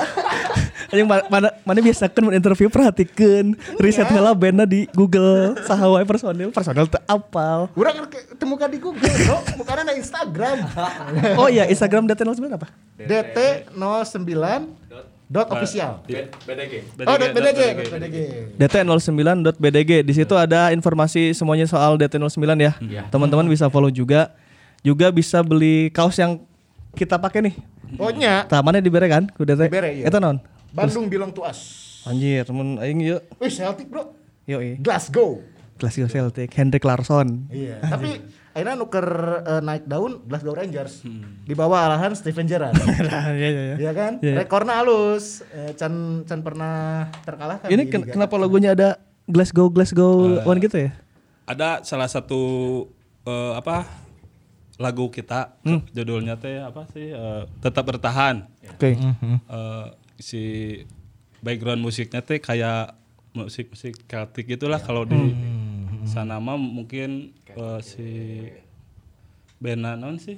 Speaker 3: yang mana mana biasa kan interview perhatikan riset heula bandnya di Google sahawai personil personil teu apal
Speaker 1: Urang temukan di Google, bro. Bukan ada Instagram.
Speaker 3: oh iya Instagram DT09 apa
Speaker 1: DT09 dot official.
Speaker 4: BDG.
Speaker 1: Oh, dot BDG,
Speaker 2: BDG.
Speaker 1: dot BDG.
Speaker 3: dt09.bdg di situ ada informasi semuanya soal DT09 ya
Speaker 4: Iya.
Speaker 3: teman-teman bisa follow juga juga bisa beli kaos yang kita pakai nih
Speaker 1: Pokoknya
Speaker 3: tamannya dibere kan ku DT
Speaker 1: Dibere, iya.
Speaker 3: Eta non
Speaker 1: Bandung belong to us.
Speaker 3: anjir temen aing yuk
Speaker 1: Wih, Celtic, bro.
Speaker 3: yuk i
Speaker 1: Glasgow.
Speaker 3: Glasgow Celtic Hendrik Larsson
Speaker 1: Iya. Tapi akhirnya nuker eh, naik daun Glasgow Rangers di bawah arahan Steven Gerrard.
Speaker 3: iya iya iya
Speaker 1: Iya kan?
Speaker 3: Iya.
Speaker 1: Rekornya halus. Eh, Can Can pernah terkalahkan.
Speaker 3: Ini ken-
Speaker 1: Liga
Speaker 3: kenapa logonya ada Glasgow Glasgow one gitu ya?
Speaker 2: ada salah satu eh, apa lagu kita judulnya teh apa sih eh, tetap bertahan
Speaker 3: Oke.
Speaker 2: Eh, si background musiknya teh kayak musik musik Celtic gitulah kalau di sana mah mungkin eh, si band non sih?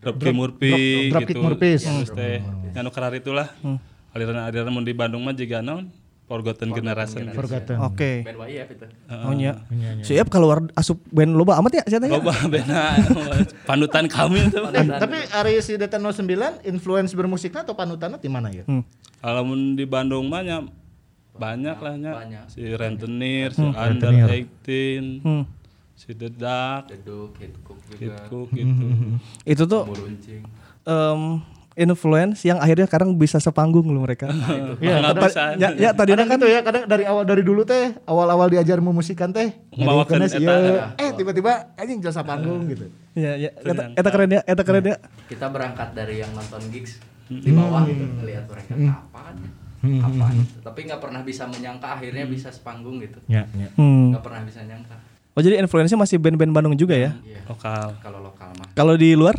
Speaker 2: Dropkick Murphy
Speaker 1: Dropkick
Speaker 2: gitu.
Speaker 1: Murphys.
Speaker 2: Terus teh anu kerar itulah. Aliran-aliran mun di Bandung mah juga non Forgotten Generation
Speaker 1: Forgotten.
Speaker 3: Oke.
Speaker 4: band YF itu
Speaker 3: Oh nya. Siap keluar asup band loba amat ya saya tanya.
Speaker 2: Loba bena panutan kami itu.
Speaker 1: Tapi Ari si Deta 09 influence bermusiknya atau panutannya di mana ya?
Speaker 3: Hmm.
Speaker 2: Kalau mun di Bandung mah nya banyak lah nya.
Speaker 4: banyak.
Speaker 2: Si Rentenir, si Under 18,
Speaker 3: Hmm.
Speaker 2: si The Dark,
Speaker 4: Deduk Kid Cook juga
Speaker 2: Kid Cook gitu.
Speaker 3: Itu tuh em, influence yang akhirnya sekarang bisa sepanggung loh mereka.
Speaker 2: Iya, nggak bisa.
Speaker 3: ya, ya tadi
Speaker 1: Kadang
Speaker 3: kan
Speaker 1: gitu ya, kadang dari awal dari dulu teh, awal-awal diajar musikan teh,
Speaker 2: Membawakan
Speaker 1: ngadieukeun
Speaker 2: eta.
Speaker 1: ieu, eh tiba-tiba anjing jasa panggung gitu.
Speaker 3: ya ya eta, eta keren ya, eta keren ya.
Speaker 4: kita berangkat dari yang nonton gigs di bawah gitu ngelihat mereka apaan ya apaan tapi nggak pernah bisa menyangka akhirnya bisa sepanggung gitu
Speaker 1: Ya, ya.
Speaker 3: Hmm.
Speaker 4: nggak pernah bisa nyangka
Speaker 3: Oh jadi influence masih band-band Bandung juga ya.
Speaker 4: iya
Speaker 2: Lokal.
Speaker 4: kalau lokal mah
Speaker 3: Kalau di luar?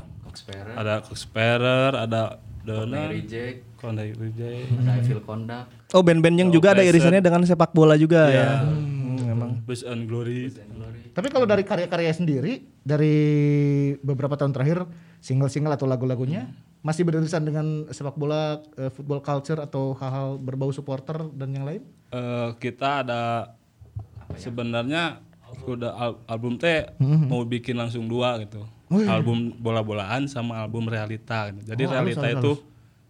Speaker 4: Coxperer
Speaker 2: Ada Coxperer, ada Dona,
Speaker 4: Reject
Speaker 2: Kondai Reject,
Speaker 4: ada Evil Conduct
Speaker 3: Oh band-band yang juga ada irisannya dengan sepak bola juga
Speaker 2: Iya.
Speaker 3: ya. Hmm, memang.
Speaker 2: Bus and Glory.
Speaker 1: Tapi kalau dari karya-karya sendiri, dari beberapa tahun terakhir, single-single atau lagu-lagunya, masih beririsan dengan sepak bola, eh, football culture atau hal-hal berbau supporter dan yang lain?
Speaker 2: Eh, kita ada sebenarnya udah al- album teh mau bikin langsung dua gitu. Album bola-bolaan sama album realita gitu. Jadi realita itu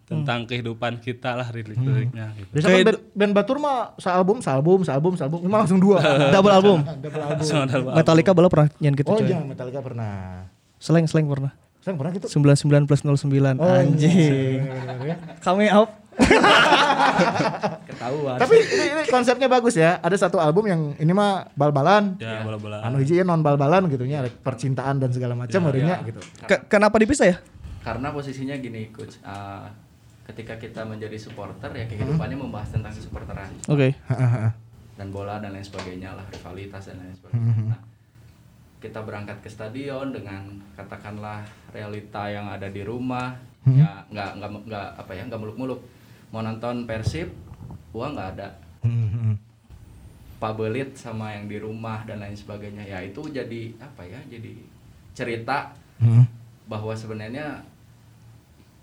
Speaker 2: tentang kehidupan kita lah lirik-liriknya gitu.
Speaker 1: Biasanya band, band Batur mah sealbum, sealbum, sealbum, sealbum, ini mah langsung dua.
Speaker 3: Double album.
Speaker 1: Double album.
Speaker 3: Metallica bala pernah nyanyi gitu
Speaker 1: Oh
Speaker 3: coy.
Speaker 1: iya, Metallica pernah.
Speaker 3: Seleng seleng pernah.
Speaker 1: Saya pernah gitu.
Speaker 3: 99 plus 09
Speaker 1: Oh,
Speaker 3: anjing. Kami out.
Speaker 4: ketahuan
Speaker 1: Tapi ini, ini konsepnya bagus ya. Ada satu album yang ini mah bal-balan.
Speaker 2: Ya, bola-bolaan.
Speaker 1: Anu hiji non bal-balan gitu nya, percintaan dan segala macam harinya gitu.
Speaker 3: Ke- kenapa dipisah ya?
Speaker 4: karena posisinya gini coach Ah, ketika kita menjadi supporter ya kehidupannya membahas tentang supporteran
Speaker 3: Oke.
Speaker 4: dan bola dan lain sebagainya lah rivalitas dan lain sebagainya. Nah, kita berangkat ke stadion dengan katakanlah realita yang ada di rumah ya nggak nggak nggak apa ya nggak muluk-muluk mau nonton persib uang nggak ada pabelit sama yang di rumah dan lain sebagainya ya itu jadi apa ya jadi cerita bahwa sebenarnya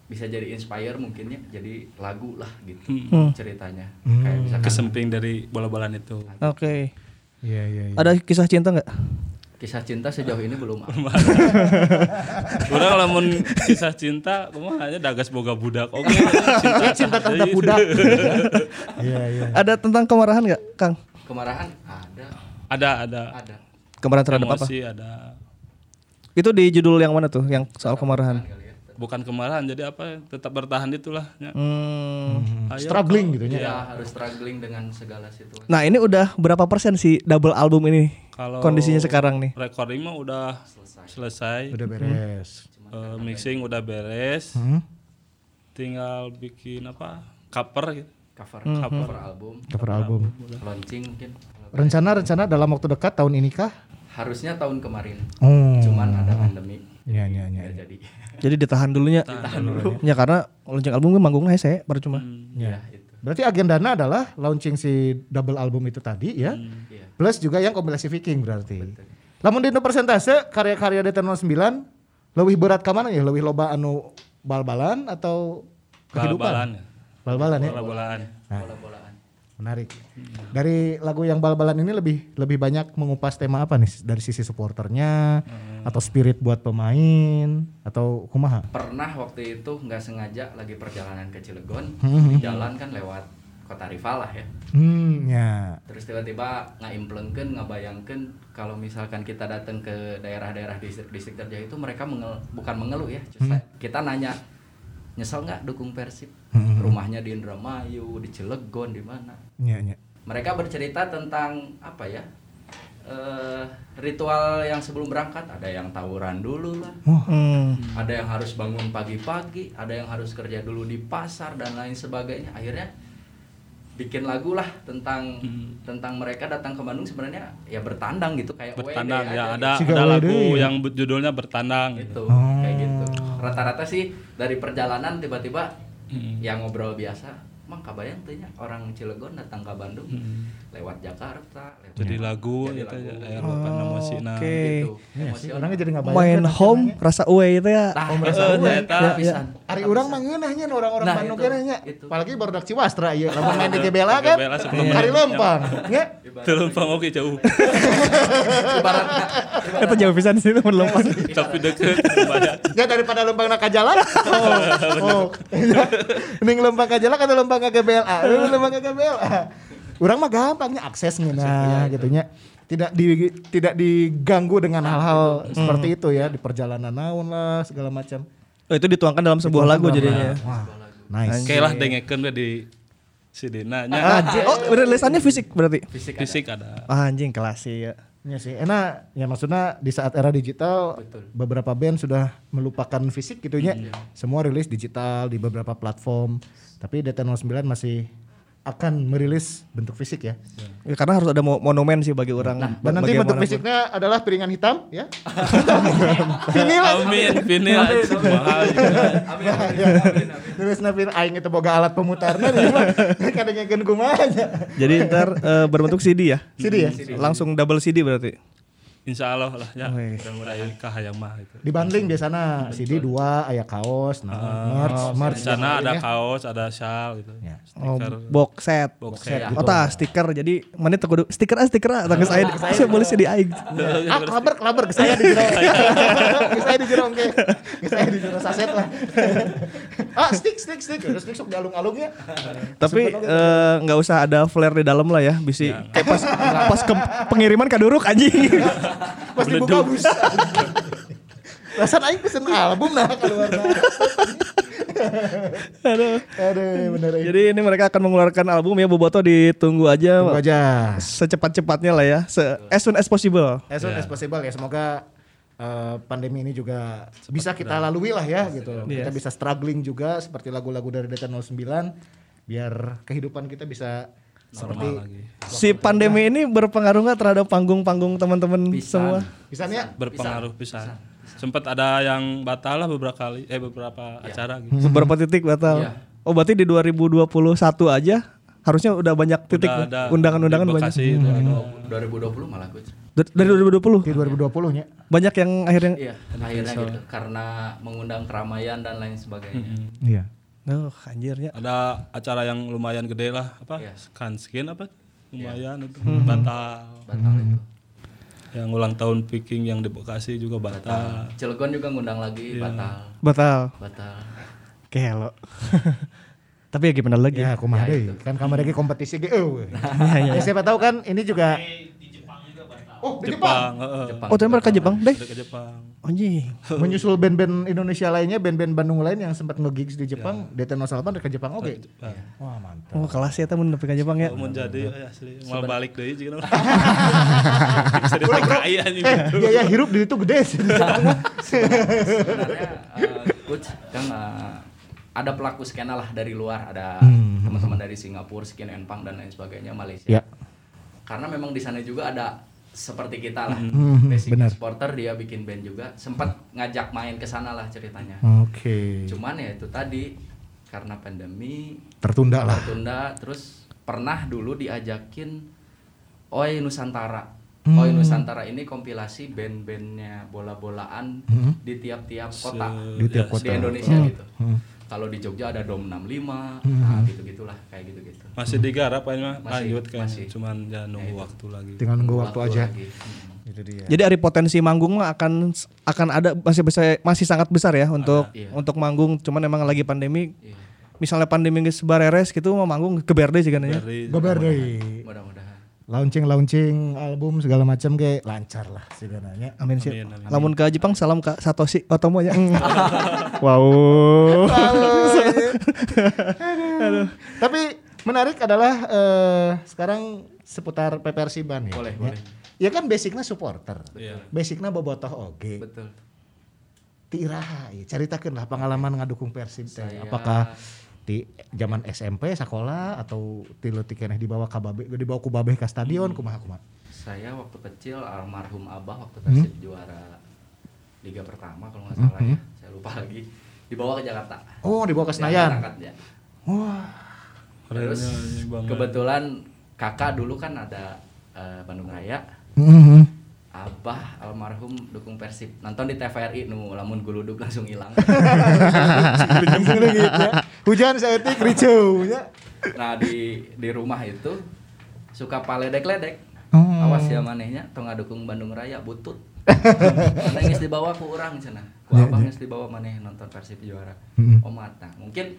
Speaker 4: bisa jadi inspire mungkinnya jadi lagu lah gitu
Speaker 3: Hmm.
Speaker 4: ceritanya kayak misalkan
Speaker 2: Kesemping dari bola-bolaan itu.
Speaker 3: Oke.
Speaker 1: Iya, iya, iya.
Speaker 3: Ada kisah cinta nggak?
Speaker 4: Kisah cinta sejauh ini belum ada.
Speaker 2: Udah kalau mau kisah cinta, kamu hanya dagas boga budak. Oke,
Speaker 1: Cinta, cinta terhadap budak. Iya, iya.
Speaker 3: Ada tentang kemarahan nggak, Kang?
Speaker 4: kemarahan ada
Speaker 2: Ada, ada.
Speaker 4: ada
Speaker 3: Kemarahan terhadap apa?
Speaker 2: Emosi ada.
Speaker 3: Itu di judul yang mana tuh? Yang soal kemarahan.
Speaker 2: Bukan kemarahan, jadi apa? Tetap bertahan itulah. ya.
Speaker 3: Hmm.
Speaker 2: Ayo,
Speaker 1: Struggling gitu
Speaker 4: ya harus struggling dengan segala situasi
Speaker 3: Nah ini udah berapa persen sih double album ini?
Speaker 2: Kalau
Speaker 3: Kondisinya sekarang nih.
Speaker 2: recording mah udah selesai.
Speaker 1: Udah beres.
Speaker 2: Eh, mixing udah beres.
Speaker 1: Hmm.
Speaker 2: Tinggal bikin apa? Cover gitu.
Speaker 4: cover
Speaker 3: Hmm.
Speaker 4: cover album
Speaker 1: Cover album.
Speaker 4: launching mungkin
Speaker 1: Rencana-rencana dalam waktu dekat tahun ini kah?
Speaker 4: harusnya tahun kemarin
Speaker 1: Oh.
Speaker 4: cuman ada pandemi
Speaker 1: Iya, iya, iya.
Speaker 4: nggak jadi
Speaker 3: Jadi ditahan dulunya.
Speaker 4: tahan dulu
Speaker 3: Ya karena launching album gue manggungnya hese percuma.
Speaker 4: ya itu
Speaker 1: Berarti agendanya adalah launching si double album itu tadi ya.
Speaker 4: Iya.
Speaker 1: Plus juga yang kompilasi Viking berarti. Lamun di persentase karya-karya Deta 09 lebih berat ke mana ya? Lebih loba anu bal-balan atau kehidupan?
Speaker 2: Bal-balan. ya.
Speaker 1: Bal-balan ya.
Speaker 2: Bola-bolaan.
Speaker 1: Menarik. Dari lagu yang bal-balan ini lebih lebih banyak mengupas tema apa nih dari sisi supporternya atau spirit buat pemain atau kumaha?
Speaker 4: pernah waktu itu nggak sengaja lagi perjalanan ke Cilegon
Speaker 1: Hmm.
Speaker 4: di jalan kan lewat kota rival lah ya
Speaker 1: Hmm, ya.
Speaker 4: terus tiba-tiba ngaimpleungkeun ngabayangkeun kalau misalkan kita datang ke daerah-daerah distrik-distrik terjauh itu mereka mengel- bukan mengeluh ya
Speaker 1: Hmm.
Speaker 4: kita nanya nyesel nggak dukung Persib?
Speaker 1: Hmm.
Speaker 4: rumahnya di Indramayu di Cilegon di mana?
Speaker 1: Ya, ya.
Speaker 4: mereka bercerita tentang apa ya eh, ritual yang sebelum berangkat. Ada yang tawuran dulu lah.
Speaker 3: Hmm.
Speaker 4: ada yang harus bangun pagi-pagi ada yang harus kerja dulu di pasar dan lain sebagainya. Akhirnya bikin lagu lah tentang tentang mereka datang ke Bandung. Sebenarnya ya bertandang gitu kayak
Speaker 2: bertandang
Speaker 4: WD
Speaker 2: ya.
Speaker 4: aja
Speaker 2: ada ada lagu
Speaker 1: ya?
Speaker 2: yang judulnya bertandang.
Speaker 4: Gitu
Speaker 1: Oh.
Speaker 4: kayak gitu rata-rata sih dari perjalanan tiba-tiba
Speaker 2: Mm.
Speaker 4: yang ngobrol biasa mang kabayang tuh nya orang Cilegon datang ke Bandung lewat Jakarta lewat
Speaker 2: jadi lagu
Speaker 4: Jadi
Speaker 2: ya teh,
Speaker 4: lagu.
Speaker 2: aya rupa
Speaker 3: Oke.
Speaker 4: gitu
Speaker 1: Iya sih, orangnya jadi nggak.
Speaker 3: Main home rasa away itu ya.
Speaker 4: Tah,
Speaker 1: merasa
Speaker 4: eh,
Speaker 1: uwe.
Speaker 4: eta
Speaker 3: Ya,
Speaker 4: pisan.
Speaker 1: Hari orang mah ngeunahnya orang-orang
Speaker 4: Nah,
Speaker 1: Bandung
Speaker 4: itu,
Speaker 1: kene nya.
Speaker 4: itu.
Speaker 1: Apalagi baru dak Ciwastra ieu. Lamun main di GBLA kan. Hari lempang. Ya.
Speaker 2: Telumpang oke jauh
Speaker 4: ibaratnya
Speaker 3: Itu jauh pisan sih itu melompat.
Speaker 2: tapi deket
Speaker 1: Ya daripada lempang nak jalan. Oh. oh. Ning lempang ka jalan atau lempang ka GBLA? Lempang ka GBLA. Urang mah gampangnya akses ngeunah gitu nya. Tidak di tidak diganggu dengan hal-hal seperti itu ya di perjalanan naon lah segala macam.
Speaker 3: Oh, itu dituangkan dalam sebuah lagu jadinya.
Speaker 1: Wah. Nice.
Speaker 2: kayak lah dengekeun di sidina nya
Speaker 3: Anjing. Oh, rilisannya fisik berarti.
Speaker 4: fisik ada.
Speaker 2: fisik ada
Speaker 3: Ah, anjing kelas sih ya.
Speaker 1: Iya sih, enak. Ya maksudnya di saat era digital,
Speaker 4: Betul.
Speaker 1: beberapa band sudah melupakan fisik gitu ya. Semua rilis digital di beberapa platform. Tapi DT09 masih akan merilis bentuk fisik ya.
Speaker 3: Ya, karena harus ada mo- monumen sih bagi orang.
Speaker 1: Dan nanti bentuk fisiknya adalah piringan hitam ya. Vinil.
Speaker 2: amin vinil mahal.
Speaker 4: Amin, amin, amin, amin.
Speaker 1: Nulis napin aing itu boga alat pemutarna nih mah. Kadang kumaha.
Speaker 3: Jadi ntar eh, berbentuk CD ya.
Speaker 1: CD ya.
Speaker 3: Langsung double CD berarti.
Speaker 2: Insya Allah lah ya mudah-mudahan kah yang mah itu
Speaker 1: Di bundling biasanya CD dua, aya kaos, nah, merch, merch.
Speaker 2: di sana ada
Speaker 1: ya.
Speaker 2: kaos ada shawl gitu
Speaker 1: Ya.
Speaker 3: Oh, box set.
Speaker 2: box
Speaker 1: set gitu.
Speaker 3: Oh tah stiker jadi mana tuh kudu stiker ah stiker ah tangga saya saya boleh sih di aing.
Speaker 1: Ah, kelabar, kelabar, ke saya di jero. Ke saya di jero, oke. Ke saya di jero saset lah. ah, stick, stick, stick. Terus stick sok dialung-alung ya.
Speaker 3: Tapi eh, nggak usah ada flare di dalam lah ya, bisa kayak pas pas ke pengiriman kaduruk anjing.
Speaker 1: Pas dibuka bus. Rasanya aing pesen album nah keluar.
Speaker 3: Aduh.
Speaker 1: Aduh, bener. Aing.
Speaker 3: Jadi ini mereka akan mengeluarkan album ya Boboto ditunggu aja
Speaker 1: Tunggu aja.
Speaker 3: secepat-cepatnya lah ya, se as soon as possible.
Speaker 1: As soon as possible ya, semoga eh, pandemi ini juga bisa kita lalui lah ya gitu. Kita bisa struggling juga seperti lagu-lagu dari Data 09 biar kehidupan kita bisa seperti
Speaker 2: lagi
Speaker 3: Si pandemi ini berpengaruh nggak terhadap panggung-panggung teman-teman semua?
Speaker 1: bisa ya
Speaker 2: berpengaruh bisa sempat ada yang batal lah beberapa kali eh beberapa acara gitu
Speaker 3: Beberapa titik batal.
Speaker 4: Iya.
Speaker 3: Oh berarti di 2021 aja harusnya udah banyak titik ya? undangan-undangan banyak.
Speaker 2: Bekasi itu ada.
Speaker 4: 2020 malah
Speaker 3: Da- Dari 2020
Speaker 1: di 2020 nya.
Speaker 3: banyak yang akhirnya
Speaker 4: iya akhirnya gitu karena mengundang keramaian dan lain sebagainya
Speaker 1: Iya.
Speaker 3: Oh anjirnya.
Speaker 2: ada acara yang lumayan gede lah apa
Speaker 4: Iya.
Speaker 2: scan skin apa lumayan itu
Speaker 3: Hmm.
Speaker 2: batal
Speaker 4: batal itu
Speaker 2: yang ulang tahun Viking yang di Bekasi juga batal
Speaker 4: Cilegon juga ngundang lagi batal
Speaker 3: Batal.
Speaker 4: batal
Speaker 3: Kelo. Tapi ya gimana lagi?
Speaker 1: Ya, aku mah deui. Kan kamar lagi kompetisi ge eueuh. Ya, siapa tahu kan ini juga Oh, di Jepang.
Speaker 2: Jepang,
Speaker 3: Oh ternyata ke Jepang deh.
Speaker 2: Ke Jepang
Speaker 3: Anjing.
Speaker 1: Menyusul band-band Indonesia lainnya, band-band Bandung lain yang sempat nge-gigs di Jepang, DT 08 dari ke Jepang oke. Wah, mantap.
Speaker 3: Oh kelas ya temen tapi ke Jepang ya.
Speaker 2: mau jadi ya asli mau balik deh juga bisa dipakai anjing
Speaker 1: Eh,
Speaker 2: gitu
Speaker 1: biaya hirup di itu gede sih.
Speaker 4: sebenarnya eh, coach kan eh, ada pelaku skena lah dari luar ada
Speaker 1: Hmm.
Speaker 4: teman-teman dari Singapura skin and punk dan lain sebagainya Malaysia
Speaker 1: Ya.
Speaker 4: karena memang di sana juga ada seperti kita lah
Speaker 1: Hmm,
Speaker 4: basic
Speaker 1: benar.
Speaker 4: supporter dia bikin band juga sempat ngajak main ke sana lah ceritanya
Speaker 1: Oke.
Speaker 4: cuman ya itu tadi karena pandemi
Speaker 1: Tertunda lah.
Speaker 4: tertunda terus pernah dulu diajakin Oi Nusantara
Speaker 1: Hmm.
Speaker 4: Oi Nusantara ini kompilasi band-bandnya bola-bolaan di tiap-tiap kota
Speaker 1: Hmm. Di tiap kota.
Speaker 4: di Indonesia
Speaker 1: Hmm.
Speaker 4: gitu
Speaker 1: Hmm.
Speaker 4: Kalau di Jogja ada Dom 65
Speaker 1: Hmm.
Speaker 4: nah gitu-gitulah kayak gitu-gitu
Speaker 2: masih digarap aja mah
Speaker 4: Masih,
Speaker 2: lanjut kan
Speaker 4: masih.
Speaker 2: cuman ya nunggu waktu lagi
Speaker 1: Tinggal nunggu waktu aja.
Speaker 4: lagi. Hmm.
Speaker 1: Itu dia.
Speaker 3: Jadi dari potensi manggung mah akan akan ada masih besar masih sangat besar ya untuk
Speaker 4: iya.
Speaker 3: untuk manggung. Cuman emang lagi pandemi.
Speaker 4: Iya.
Speaker 3: Misalnya pandemi geus beberes gitu mau manggung ke Berde sih kan ya.
Speaker 1: deui.
Speaker 4: mudah-mudahan
Speaker 1: Launching launching album segala macam kayak lancar lah sih nanya.
Speaker 3: Amin sih. Lamun ke Jepang salam ke Satoshi Otomo ya. wow.
Speaker 1: Tapi menarik adalah eh, sekarang seputar PP Persiban ya.
Speaker 4: Boleh,
Speaker 1: ya.
Speaker 4: boleh.
Speaker 1: Ya kan basicnya supporter.
Speaker 2: Iya.
Speaker 1: Basicnya bobotoh oge.
Speaker 4: betul
Speaker 1: Tiraha, ya. ceritakan lah pengalaman ngadukung Persib teh.
Speaker 4: Saya-
Speaker 1: Apakah di zaman SMP sekolah atau ti leutik keneh dibawa ka babe dibawa ku babeh ka stadion kumaha kumaha
Speaker 4: Saya waktu kecil almarhum abah waktu Persib juara Liga pertama kalau nggak salah ya. Saya lupa lagi. Dibawa ke Jakarta.
Speaker 1: oh dibawa ke
Speaker 4: Ya,
Speaker 1: Senayan
Speaker 4: berangkatnya.
Speaker 1: wah
Speaker 4: Terus
Speaker 2: ini Bang.
Speaker 4: kebetulan kakak dulu kan ada eh, Bandung Raya.
Speaker 1: Mhm.
Speaker 4: Abah almarhum dukung Persib. Nonton di TVRI nu lamun guluduk langsung hilang.
Speaker 1: hujan saeutik ricuh nya
Speaker 4: nah di di rumah itu suka paledek-ledek.
Speaker 1: Oh.
Speaker 4: Awas ya manehnya tong ngadukung Bandung Raya butut. Karena geus dibawa ku urang cenah. Ku
Speaker 1: Ya,
Speaker 4: abah
Speaker 1: ya.
Speaker 4: geus dibawa maneh nonton Persib juara.
Speaker 1: Mm-mm.
Speaker 4: Omat. Nah, mungkin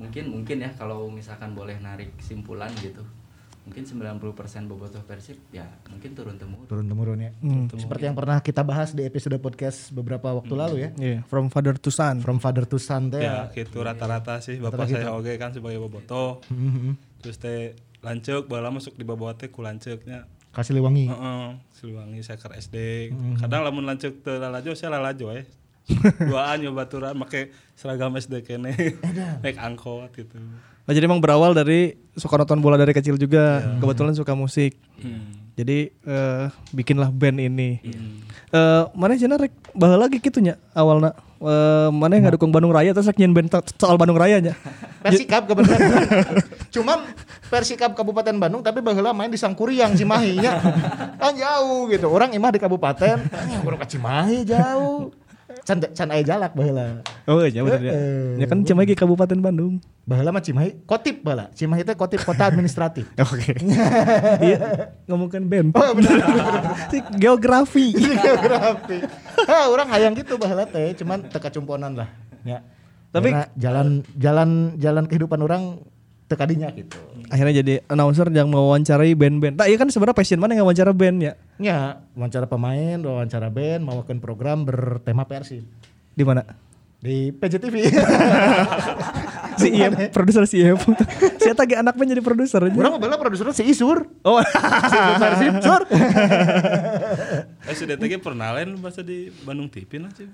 Speaker 4: mungkin mungkin ya kalau misalkan boleh narik kesimpulan gitu. Mungkin 90% bobotoh Persib ya mungkin turun temurun.
Speaker 1: turun temurun ya seperti yang pernah kita bahas di episode podcast beberapa waktu lalu ya
Speaker 3: Iya, from father to son.
Speaker 1: from father to son teh
Speaker 2: Ya gitu rata-rata sih bapak saya oge kan sebagai bobotoh.
Speaker 1: Mhm.
Speaker 2: Terus teh lancuk baheula masuk di babawa teh ku lanceuknya.
Speaker 1: kasih liwangi
Speaker 2: Heeh, Siliwangi Seker SD. Kadang lamun lancuk teu lalajo saya lalajo eh. Duaan nyoba baturan make seragam SD kene. Naik angkot gitu.
Speaker 3: Oh, jadi emang berawal dari suka nonton bola dari kecil juga. Kebetulan suka musik.
Speaker 2: Hmm.
Speaker 3: Jadi eh, bikinlah band ini. Eh mana cenah rek baheula lagi gitu nya awalna. Eh mana nggak dukung Bandung Raya terus nyen band soal Bandung Raya nya.
Speaker 1: Persikap kebetulan. Cuman Persikap Kabupaten Bandung tapi baheula main di Sangkuriang Cimahi nya. Kan jauh gitu. Orang imah di kabupaten, kudu ka Cimahi jauh. Can can aya jalak baheula.
Speaker 3: Oh iya bener ya.
Speaker 1: Heeh.
Speaker 3: Ya kan Cimahi Kabupaten Bandung.
Speaker 1: Baheula mah Cimahi kotip baheula. Cimahi teh kotip kota administratif.
Speaker 3: Oke. iya, ngomongkan band.
Speaker 1: Oh benar.
Speaker 3: Geografi.
Speaker 1: Geografi. Ha, orang hayang gitu baheula teh, cuman teka cumponan lah. Ya.
Speaker 3: Tapi-
Speaker 1: Tapi jalan jalan jalan kehidupan orang tekadinya gitu.
Speaker 3: Akhirnya jadi announcer yang mewawancarai band-band. Tak iya kan sebenarnya passion mana yang wawancara band ya?
Speaker 1: Ya, wawancara pemain, wawancara band, mawakan program bertema Persib
Speaker 3: Di mana?
Speaker 1: di PJTV.
Speaker 3: Si IM, produser si IM. Saya tadi anak band jadi produser aja.
Speaker 1: Orang bela produsernya si Isur.
Speaker 3: Oh,
Speaker 1: Si Persib, Sur.
Speaker 2: Eh si DTG pernah lain bahasa di Bandung TV nah sih.